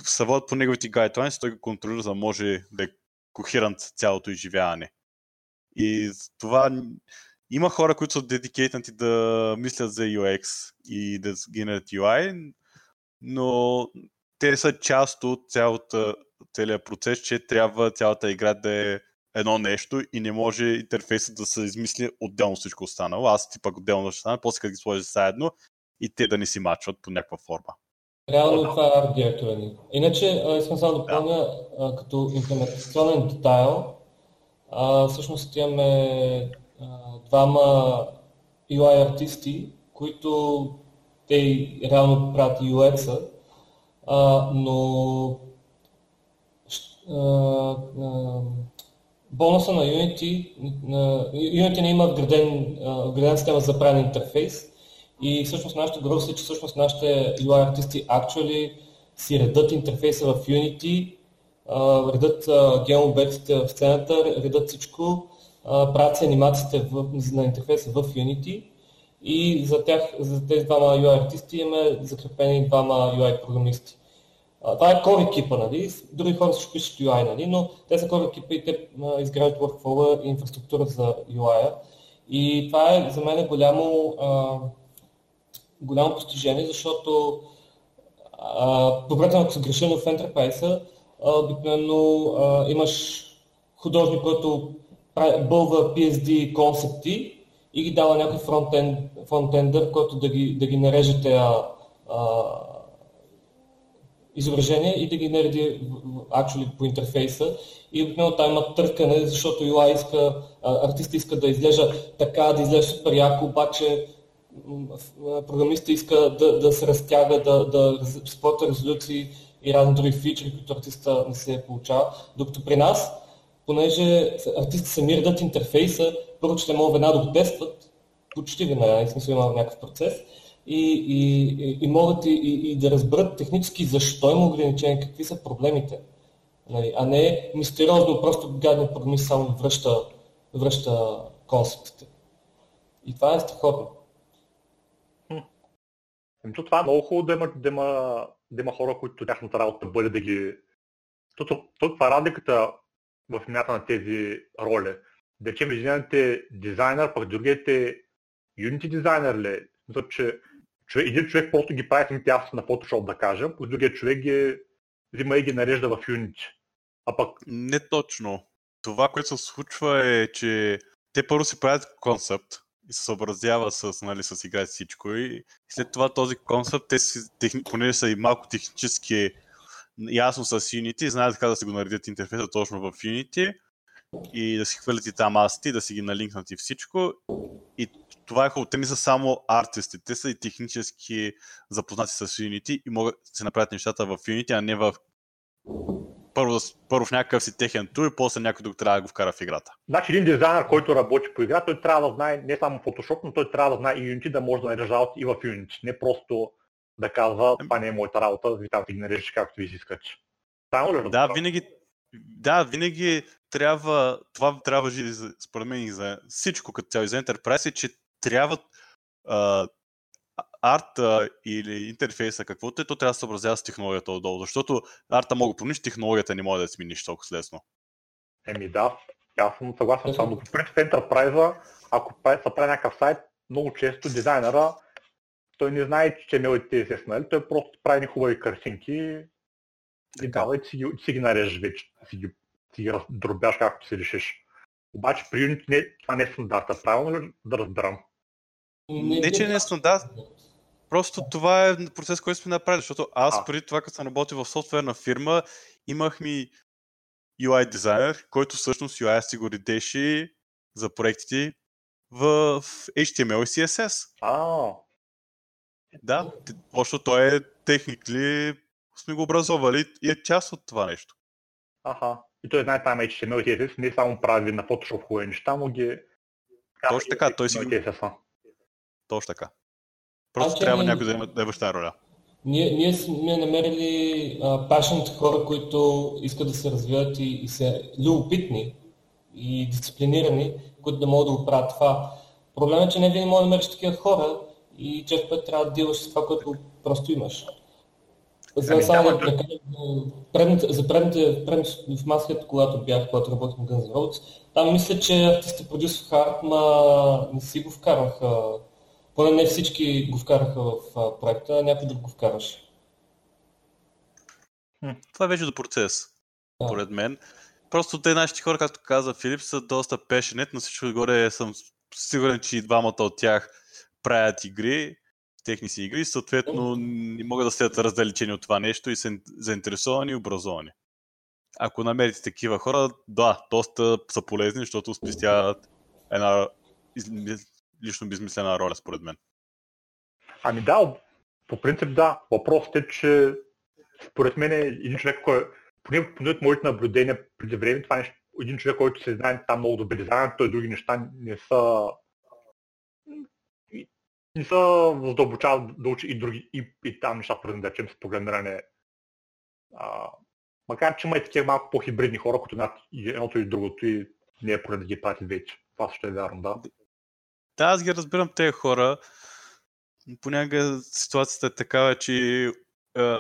се водят по неговите гайдлайнс, той го контролира, за да може да е кохерант цялото изживяване. И това има хора, които са дедикейтнати да мислят за UX и да генерират UI, но те са част от цялата, целият процес, че трябва цялата игра да е едно нещо и не може интерфейсът да се измисли отделно всичко останало. Аз ти пък отделно ще стана, после като ги сложиш заедно и те да не си мачват по някаква форма. Реално това е арт директора ни. Иначе искам само да допълня, да. като имплементационен детайл, а, всъщност имаме а, двама UI артисти, които те реално правят UX-а, а, но а, а, бонуса на Unity, на, Unity не има вграден, вграден система за правен интерфейс. И всъщност нашата гроза е, че всъщност нашите UI артисти actually си редат интерфейса в Unity, редат геообектите в сцената, редат всичко, правят си анимациите в, на интерфейса в Unity и за, тях, за тези двама UI артисти имаме закрепени двама UI програмисти това е core екипа, нали? други хора също пишат UI, нали? но те са core екипа и те изграждат workflow и инфраструктура за UI. И това е за мен голямо, голямо постижение, защото добре, ако се греша, в Enterprise обикновено имаш художник, който бълва PSD концепти и ги дава някой фронтенд, фронтендър, който да ги, да ги нареже тези изображение и да ги нареди actually, по интерфейса. И обикновено там има търкане, защото UI иска, артиста иска да изглежда така, да изглежда супер яко, обаче програмиста иска да, да се разтяга, да, да спорта резолюции и разни други фичери, които артиста не се получава. Докато при нас, понеже артисти сами редат интерфейса, първо, че те могат веднага да го тестват, почти веднага, в смисъл има някакъв процес, и, и, и могат и, и, и да разберат технически защо има ограничения, какви са проблемите. Нали, а не мистериозно просто гаден програмист само връща, връща концептите. И това е страхотно. Ами то това е много хубаво да има, да има, да има хора, които тяхната работа бъде да ги... Защото това е разликата в мята на тези роли. Да речем, един е дизайнер, пък другият е Unity дизайнер ли? Защото, че човек, един човек просто ги прави самите аз на Photoshop, да кажем, пък другият човек ги взима и ги нарежда в Unity. А пък... Не точно. Това, което се случва е, че те първо си правят концепт и се съобразява с, нали, с игра всичко и след това този концепт, те си, техни, понеже са и малко технически ясно с Unity, знаят как да си го наредят интерфейса точно в Unity и да си хвърлят и там асти, да си ги налинкнат и всичко. И това е хубаво. Те не са само артисти, те са и технически запознати с Unity и могат да се направят нещата в Unity, а не в първо, първо в някакъв си техен тур и после някой друг трябва да го вкара в играта. Значи един дизайнер, който работи по игра, той трябва да знае не само Photoshop, но той трябва да знае и Unity, да може да нарежда и в Unity. Не просто да казва, това не е моята работа, ви там да ги нарежеш както ви си искаш. Само ли да, винаги, да, винаги трябва, това трябва да според мен и за всичко като цяло, за Enterprise, е, че трябва а, арта или интерфейса, каквото е, то трябва да се съобразява с технологията отдолу, защото арта мога да промиш, технологията не може да смениш толкова лесно. Еми да, аз съм съгласен само. По принцип Enterprise, ако се прави някакъв сайт, много често дизайнера, той не знае, че е имел и тези нали? той просто прави хубави картинки и дава и си ги, си ги нарежеш вече, си ги, си ги раздробяш както си решиш. Обаче при Unity не, това не е стандарта. Правилно ли да разберам? Не, не че не е стандарт. Просто това е процес, който сме направили, защото аз а. преди това, като съм работил в софтуерна фирма, имах ми UI дизайнер, който всъщност UI си го редеше за проектите в HTML и CSS. А. Да, защото той е техникли, сме го образовали и е част от това нещо. Аха. И той знае там HTML и CSS, не само прави на Photoshop хубави неща, но ги... Точно така, той си. Точно така. Просто а, трябва някой да има да тази роля. Ние, ние сме намерили пашените хора, които искат да се развиват и, и са любопитни и дисциплинирани, които да могат да го правят това. Проблемът е, че не винаги може да намериш такива хора и често път трябва да делаш с това, което просто имаш. За, ами, само да, да кажа, предните, за предните, предните в Масхет, когато бях, когато работих на Guns N' там мисля, че артисти продюсваха ма не си го вкараха поне не всички го вкараха в проекта, някой друг го вкараше. Това е вече до процес, да. поред мен. Просто те нашите хора, както каза Филип, са доста пешенет, но всичко отгоре съм сигурен, че и двамата от тях правят игри, техни си игри, съответно не могат да следят раздалечени от това нещо и са заинтересовани и образовани. Ако намерите такива хора, да, доста са полезни, защото спестяват една лично безмислена роля, според мен. Ами да, по принцип да. Въпросът е, че според мен е един човек, който поне, поне от моите наблюдения преди време, това е един човек, който се знае там много добре дизайн, той други неща не са не са задълбочават да учи и други, и, и там неща, свързани да чем с програмиране. А, макар, че има и такива малко по-хибридни хора, които знаят едното и другото и не е поле да ги пратят вече. Това също е вярно, да. Да, аз ги разбирам тези хора. Понякога ситуацията е такава, че е,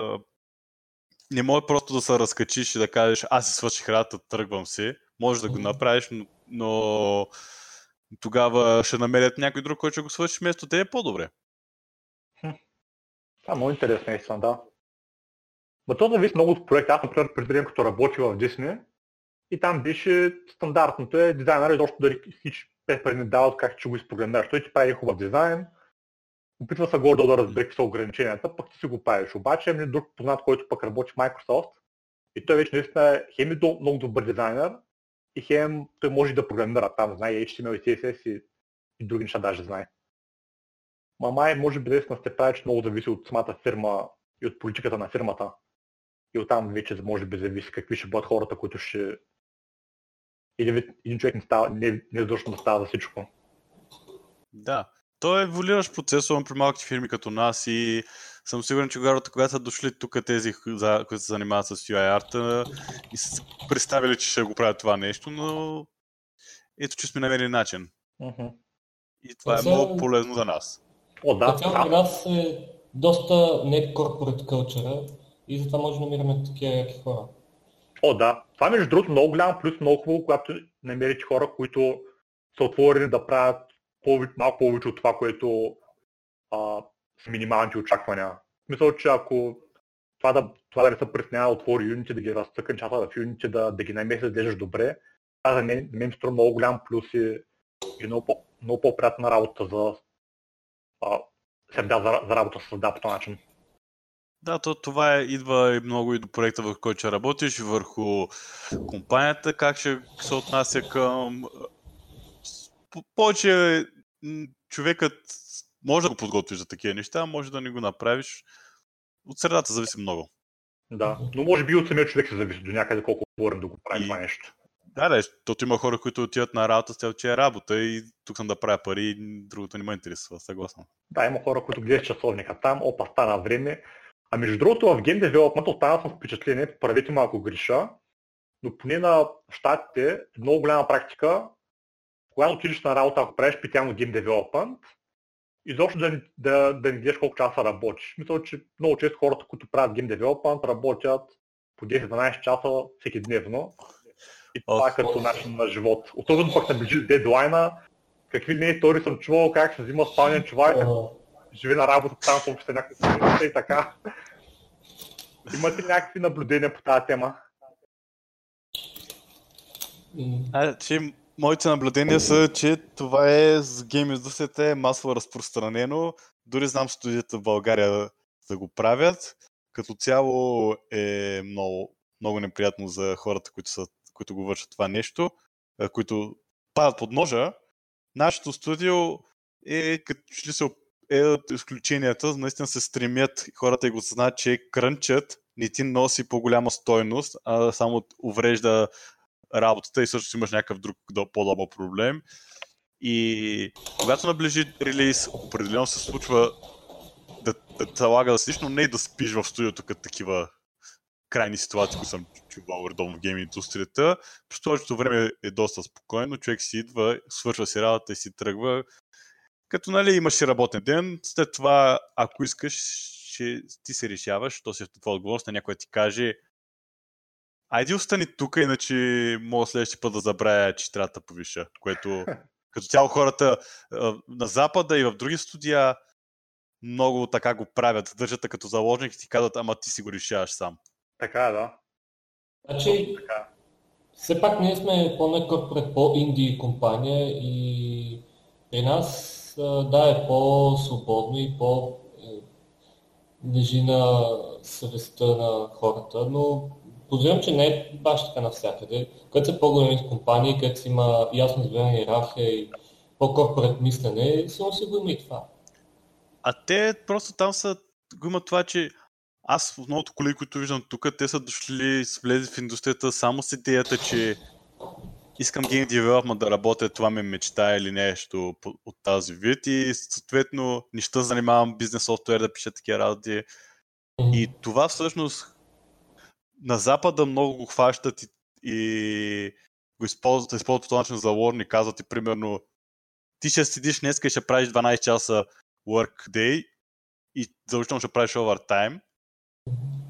не може просто да се разкачиш и да кажеш, аз си свърших работа, тръгвам си. Може да го направиш, но, но тогава ще намерят някой друг, който ще го свърши вместо те е по-добре. Това е много интересно, наистина, да. Но то зависи много от проекта. Аз, например, преди време, като работи в Disney, и там беше стандартното е дизайнер изобщо да хич Пепър не дават как ще го изпрограмираш. Той ти прави хубав дизайн, опитва се гордо да разбере какви са ограниченията, пък ти си го правиш. Обаче е друг познат, който пък работи в Microsoft и той вече наистина е хем е много добър дизайнер и хем той може да програмира там, знае HTML и CSS и, и други неща даже знае. Мамай може би наистина сте прави, че много зависи от самата фирма и от политиката на фирмата. И оттам вече може би зависи какви ще бъдат хората, които ще или един човек не, става, не, не е да става за всичко. Да. Той е еволюиращ процес, при малките фирми като нас и съм сигурен, че когато, когато са дошли тук тези, които се занимават с UI арта и са представили, че ще го правят това нещо, но ето, че сме намерили начин. Uh-huh. И това е много полезно за нас. О, да. да. нас е доста не corporate culture и затова може да намираме такива яки хора. О, да. Това между другото много голям плюс, много хубаво, когато намерите хора, които са отворени да правят повече, малко повече от това, което а, с минималните очаквания. Мисля, че ако това да, това да не се притеснява да отвори юните, да ги разцъка нещата в юните, да, да ги намеси да изглеждаш добре, това за мен, мен струва много голям плюс и, и много, по, много по-приятна работа за а, за, за работа с среда по този начин. Да, то това е, идва и много и до проекта, върху който ще работиш, върху компанията, как ще се отнася към... Повече човекът може да го подготвиш за такива неща, може да не го направиш. От средата зависи много. Да, но може би от самия човек се зависи до някъде колко отворен да го прави и... това нещо. Да, да, защото има хора, които отиват на работа с цел, че е работа и тук съм да правя пари и другото не ме интересува, съгласен. Да, има хора, които гледат часовника там, опа, стана време. А между другото в Game Development останал съм впечатление, правете малко греша, но поне на щатите много голяма практика, когато отидеш на работа, ако правиш специално Game Development, изобщо да, да, да не гледаш колко часа работиш. Мисля, че много често хората, които правят Game Development, работят по 10-12 часа всеки дневно. И това е като начин на живот. Особено пък наближи дедлайна, какви не истории съм чувал, как се взима спален човек, живе на работа там, съобща някакви и така. Имате ли някакви наблюдения по тази тема? А, че моите наблюдения са, че това е с гейм индустрията е масово разпространено. Дори знам студията в България да го правят. Като цяло е много, много неприятно за хората, които, са, които го вършат това нещо, които падат под ножа. Нашето студио е като че се е от изключенията, наистина се стремят хората и го знаят, че крънчът не ти носи по-голяма стойност, а само уврежда работата и също имаш някакъв друг по-добър проблем. И когато наближи релиз, определено се случва да, да те лага да седиш, но не и да спиш в студиото като такива крайни ситуации, които съм чувал редовно в гейм индустрията. През повечето време е доста спокойно, човек си идва, свършва си работа и си тръгва. Като нали имаш и работен ден, след това, ако искаш, ще ти се решаваш, то си е твоя отговорност на някой ти каже Айде остани тук, иначе мога следващия път да забравя, че трябва да повиша. Което като цяло хората на Запада и в други студия много така го правят. Държат като заложник и ти казват, ама ти си го решаваш сам. Така е, да. Значи, така. все пак ние сме по пред по-инди компания и при нас да е по-свободно и по лежи на съвестта на хората, но Подозирам, че не е баш така навсякъде. Където са по-големи компании, където има ясно изградена иерархия и по-корпорат мислене, сигурно си го има и това. А те просто там са, го има това, че аз в многото коли, които виждам тук, те са дошли, влезли в индустрията само с идеята, че искам гейм девелопмент да работя, това ми е мечта или нещо от тази вид и съответно не ще занимавам бизнес софтуер да пиша такива работи. И това всъщност на Запада много го хващат и, и го използват, използват по този начин за лорни. Казват ти примерно ти ще седиш днес и ще правиш 12 часа work day и задължително ще правиш овертайм.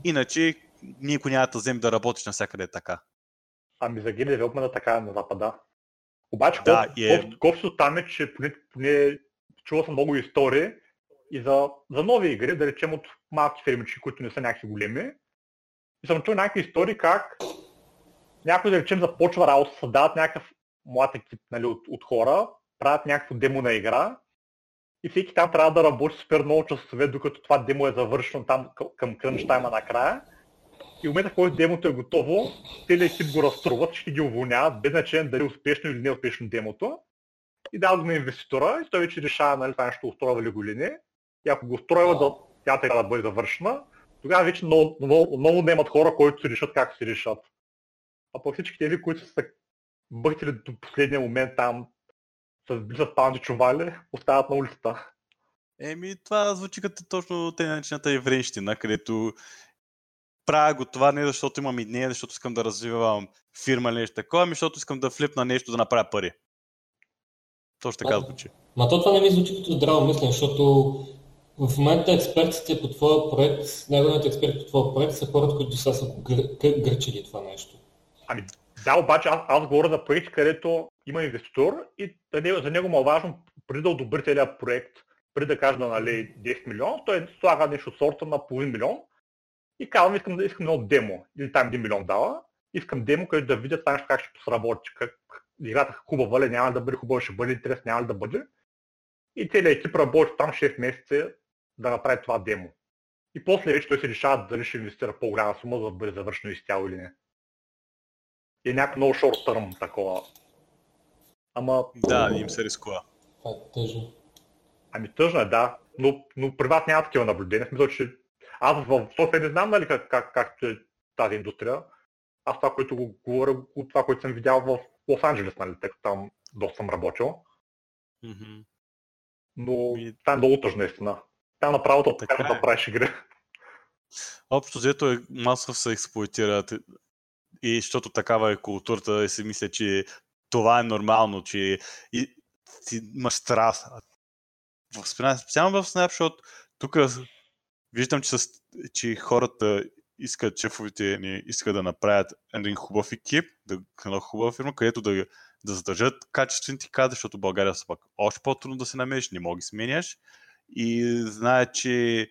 Иначе никой няма да вземе да работиш навсякъде така. Ами за гейм девелопмента така е на Запада. Обаче, да, колкото е... там е, че поне, поне чувал съм много истории и за, за нови игри, да речем от малки фирмички, които не са някакви големи, и съм чул някакви истории как някой, да речем, започва работа, създават някакъв млад екип нали, от, от хора, правят някакво демо на игра и всеки там трябва да работи супер много часове, докато това демо е завършено там към крънч тайма накрая. И в момента, в който демото е готово, целият екип го разструват, ще ги уволняват, без значение дали е успешно или не е успешно демото. И дават го на инвеститора и той вече решава нали, това нещо устройва ли го или не. И ако го устройва, да, тя трябва да бъде завършена, тогава вече много, много, много имат хора, които се решат как се решат. А по всички тези, които са бъхтили до последния момент там, с близат панди чували, остават на улицата. Еми, това звучи като точно те наречената еврейщина, където правя го това не защото имам идея, защото искам да развивам фирма или нещо такова, ами защото искам да флипна нещо да направя пари. Точно така звучи. Ма то това не ми звучи като здраво мислене, защото В момента експертите по твоя проект, неговите експерти по твоя проект са хората, които сега са гър, гърчили това нещо. Ами да, обаче аз, аз говоря за проект, където има инвеститор и за него му е важно преди да одобри целият проект, преди да каже да нали 10 милиона, той слага нещо сорта на половин милион и казвам, искам, да искам едно демо. Или там 1 милион дава, искам демо, където да видя това как ще сработи, как играта хубава ли, няма да бъде хубава, ще бъде интерес, няма да бъде. И целият екип работи там 6 месеца да направи това демо. И после вече той се решава дали ще инвестира по-голяма сума, за да бъде завършено изцяло или не. И е някакво много шорт търм такова. Ама... Да, им се рискува. Това е тъжно. Ами тъжно е, да. Но, но при вас няма такива наблюдения. Смисъл, че аз в София не знам нали, как, как, как е тази индустрия. Аз това, което го говоря, от това, което съм видял в Лос-Анджелес, нали, тъй като там доста съм работил. Mm-hmm. Но това е много тъжно, наистина. Там направо да така да правиш игри. Общо взето е масово се експлуатират и защото такава е културата и си мисля, че това е нормално, че и, ти имаш страст. Специално в Snapshot, тук виждам, че, с, че хората искат, шефовите ни искат да направят един хубав екип, да, една хубава фирма, където да, да задържат качествените кадри, защото България са пак още по-трудно да се намериш, не мога да сменяш. И знае, че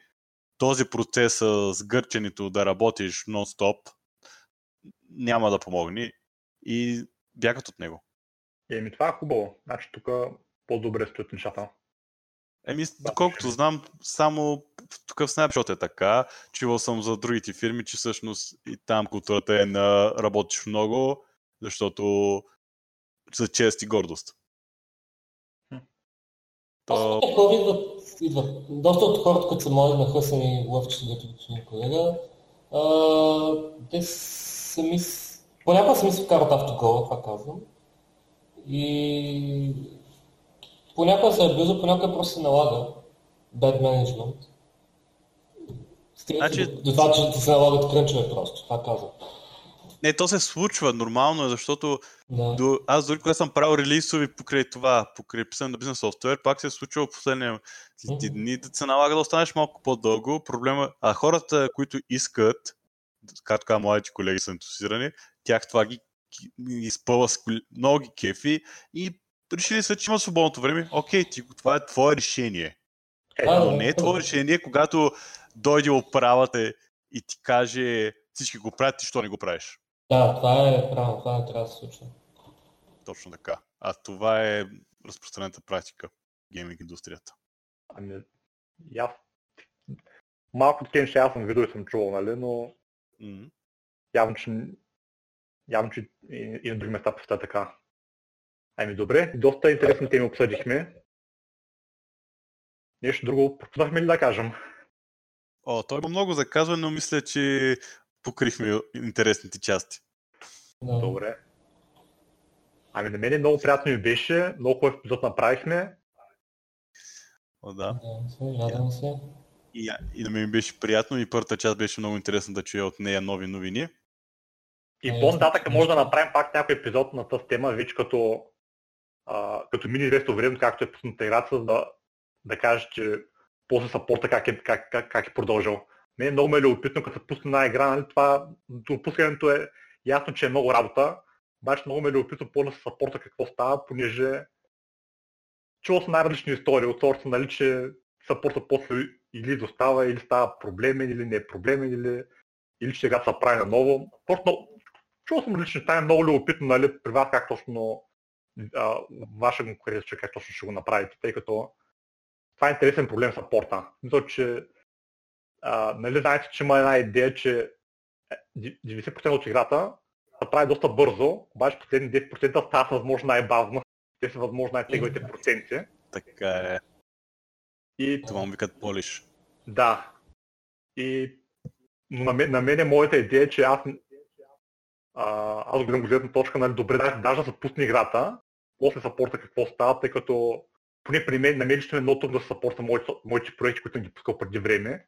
този процес с гърченето да работиш нон-стоп няма да помогне и бягат от него. Еми, това е хубаво. Значи тук по-добре стоят нещата. Еми, доколкото знам, само тук в Snapshot е така. Чувал съм за другите фирми, че всъщност и там културата е на работиш много, защото за чест и гордост. То... Хора идват, идват. Доста от хората, които са мои нахъсани лъвчета, дето господин колега, а, те сами, понякога сами се вкарат автогола, това казвам. И понякога се е близо, понякога просто се налага bad management. значи... до, до това, че се налагат крънчове просто, това казвам. Не, то се случва, нормално е, защото да. до, аз дори когато съм правил релизови покрай това, покрай писане на бизнес софтуер, пак се е случва в последния дни да се налага да останеш малко по-дълго. Проблема, а хората, които искат, както казвам, младите колеги са ентусирани, тях това ги изпълва с много ги кефи и решили са, че има свободното време. Окей, ти, това е твое решение. Е, Но не е твое решение, когато дойде управата и ти каже всички го правят, ти що не го правиш? Да, това е правилно, това е трябва да се случва. Точно така. А това е разпространената практика в гейминг индустрията. Ами, аз малко такива неща аз съм видел и съм чувал, нали, но mm-hmm. явно, че явно, че и, и на други места поста така. Ами добре, доста интересни теми обсъдихме. Нещо друго пропуснахме ли да кажем? О, той има много за казване, но мисля, че покрихме интересните части. Да. Добре. Ами на мен много приятно ми беше, много хубав епизод направихме. О, да. Радвам се. И, и на мен беше приятно и първата част беше много интересна да чуя от нея нови новини. И по-нататък може да направим пак някой епизод на тази тема, вече като, а, като мини известно време, както е пусната играта, да, да кажеш, че после сапорта как е, как, как, как е продължил. Мен е много ме любопитно, като се пусне една игра, нали, това допускането е ясно, че е много работа, обаче много ме е любопитно после сапорта какво става, понеже чувал съм най-различни истории от сорта, нали, че сапорта после или достава, или става проблемен, или не е проблемен, или, или че сега се прави наново. Просто чувал съм различни неща, е много любопитно нали, при вас как точно а, ваша конкуренция, как точно ще го направите, тъй като това е интересен проблем с порта. Мисля, че а, нали знаете, че има една идея, че 90% е, от играта се прави доста бързо, обаче последни 10% стават възможно най-бавно. Те са възможно най-теглите проценти. Така е. И... Това му викат полиш. Да. И на мен, на мен е моята идея, че аз а, аз гледам гледна точка, нали, добре, даже, даже да се пусне играта, после сапорта какво става, тъй като поне при мен, на мен лично е много трудно да съпорта моите, моите проекти, които съм ги пускал преди време.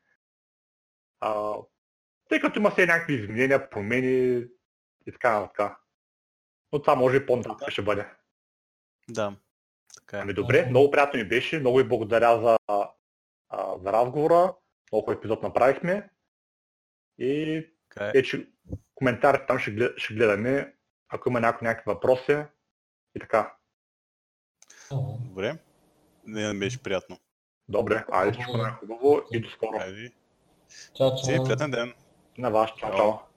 А, тъй като има все някакви изменения, промени и така нататък. Но това може и по-нататък ще бъде. Да. Така е. Ами добре, много приятно ми беше. Много ви благодаря за а, за разговора. Много епизод направихме. И Така е. вече коментарите там ще, глед, ще гледаме, ако има някой някакви въпроси и така. Добре. Не, не беше приятно. Добре, айде всичко най-хубаво и до скоро. Айде. Чао, Си, чао. приятен ден. На вас, чао, Чао. чао.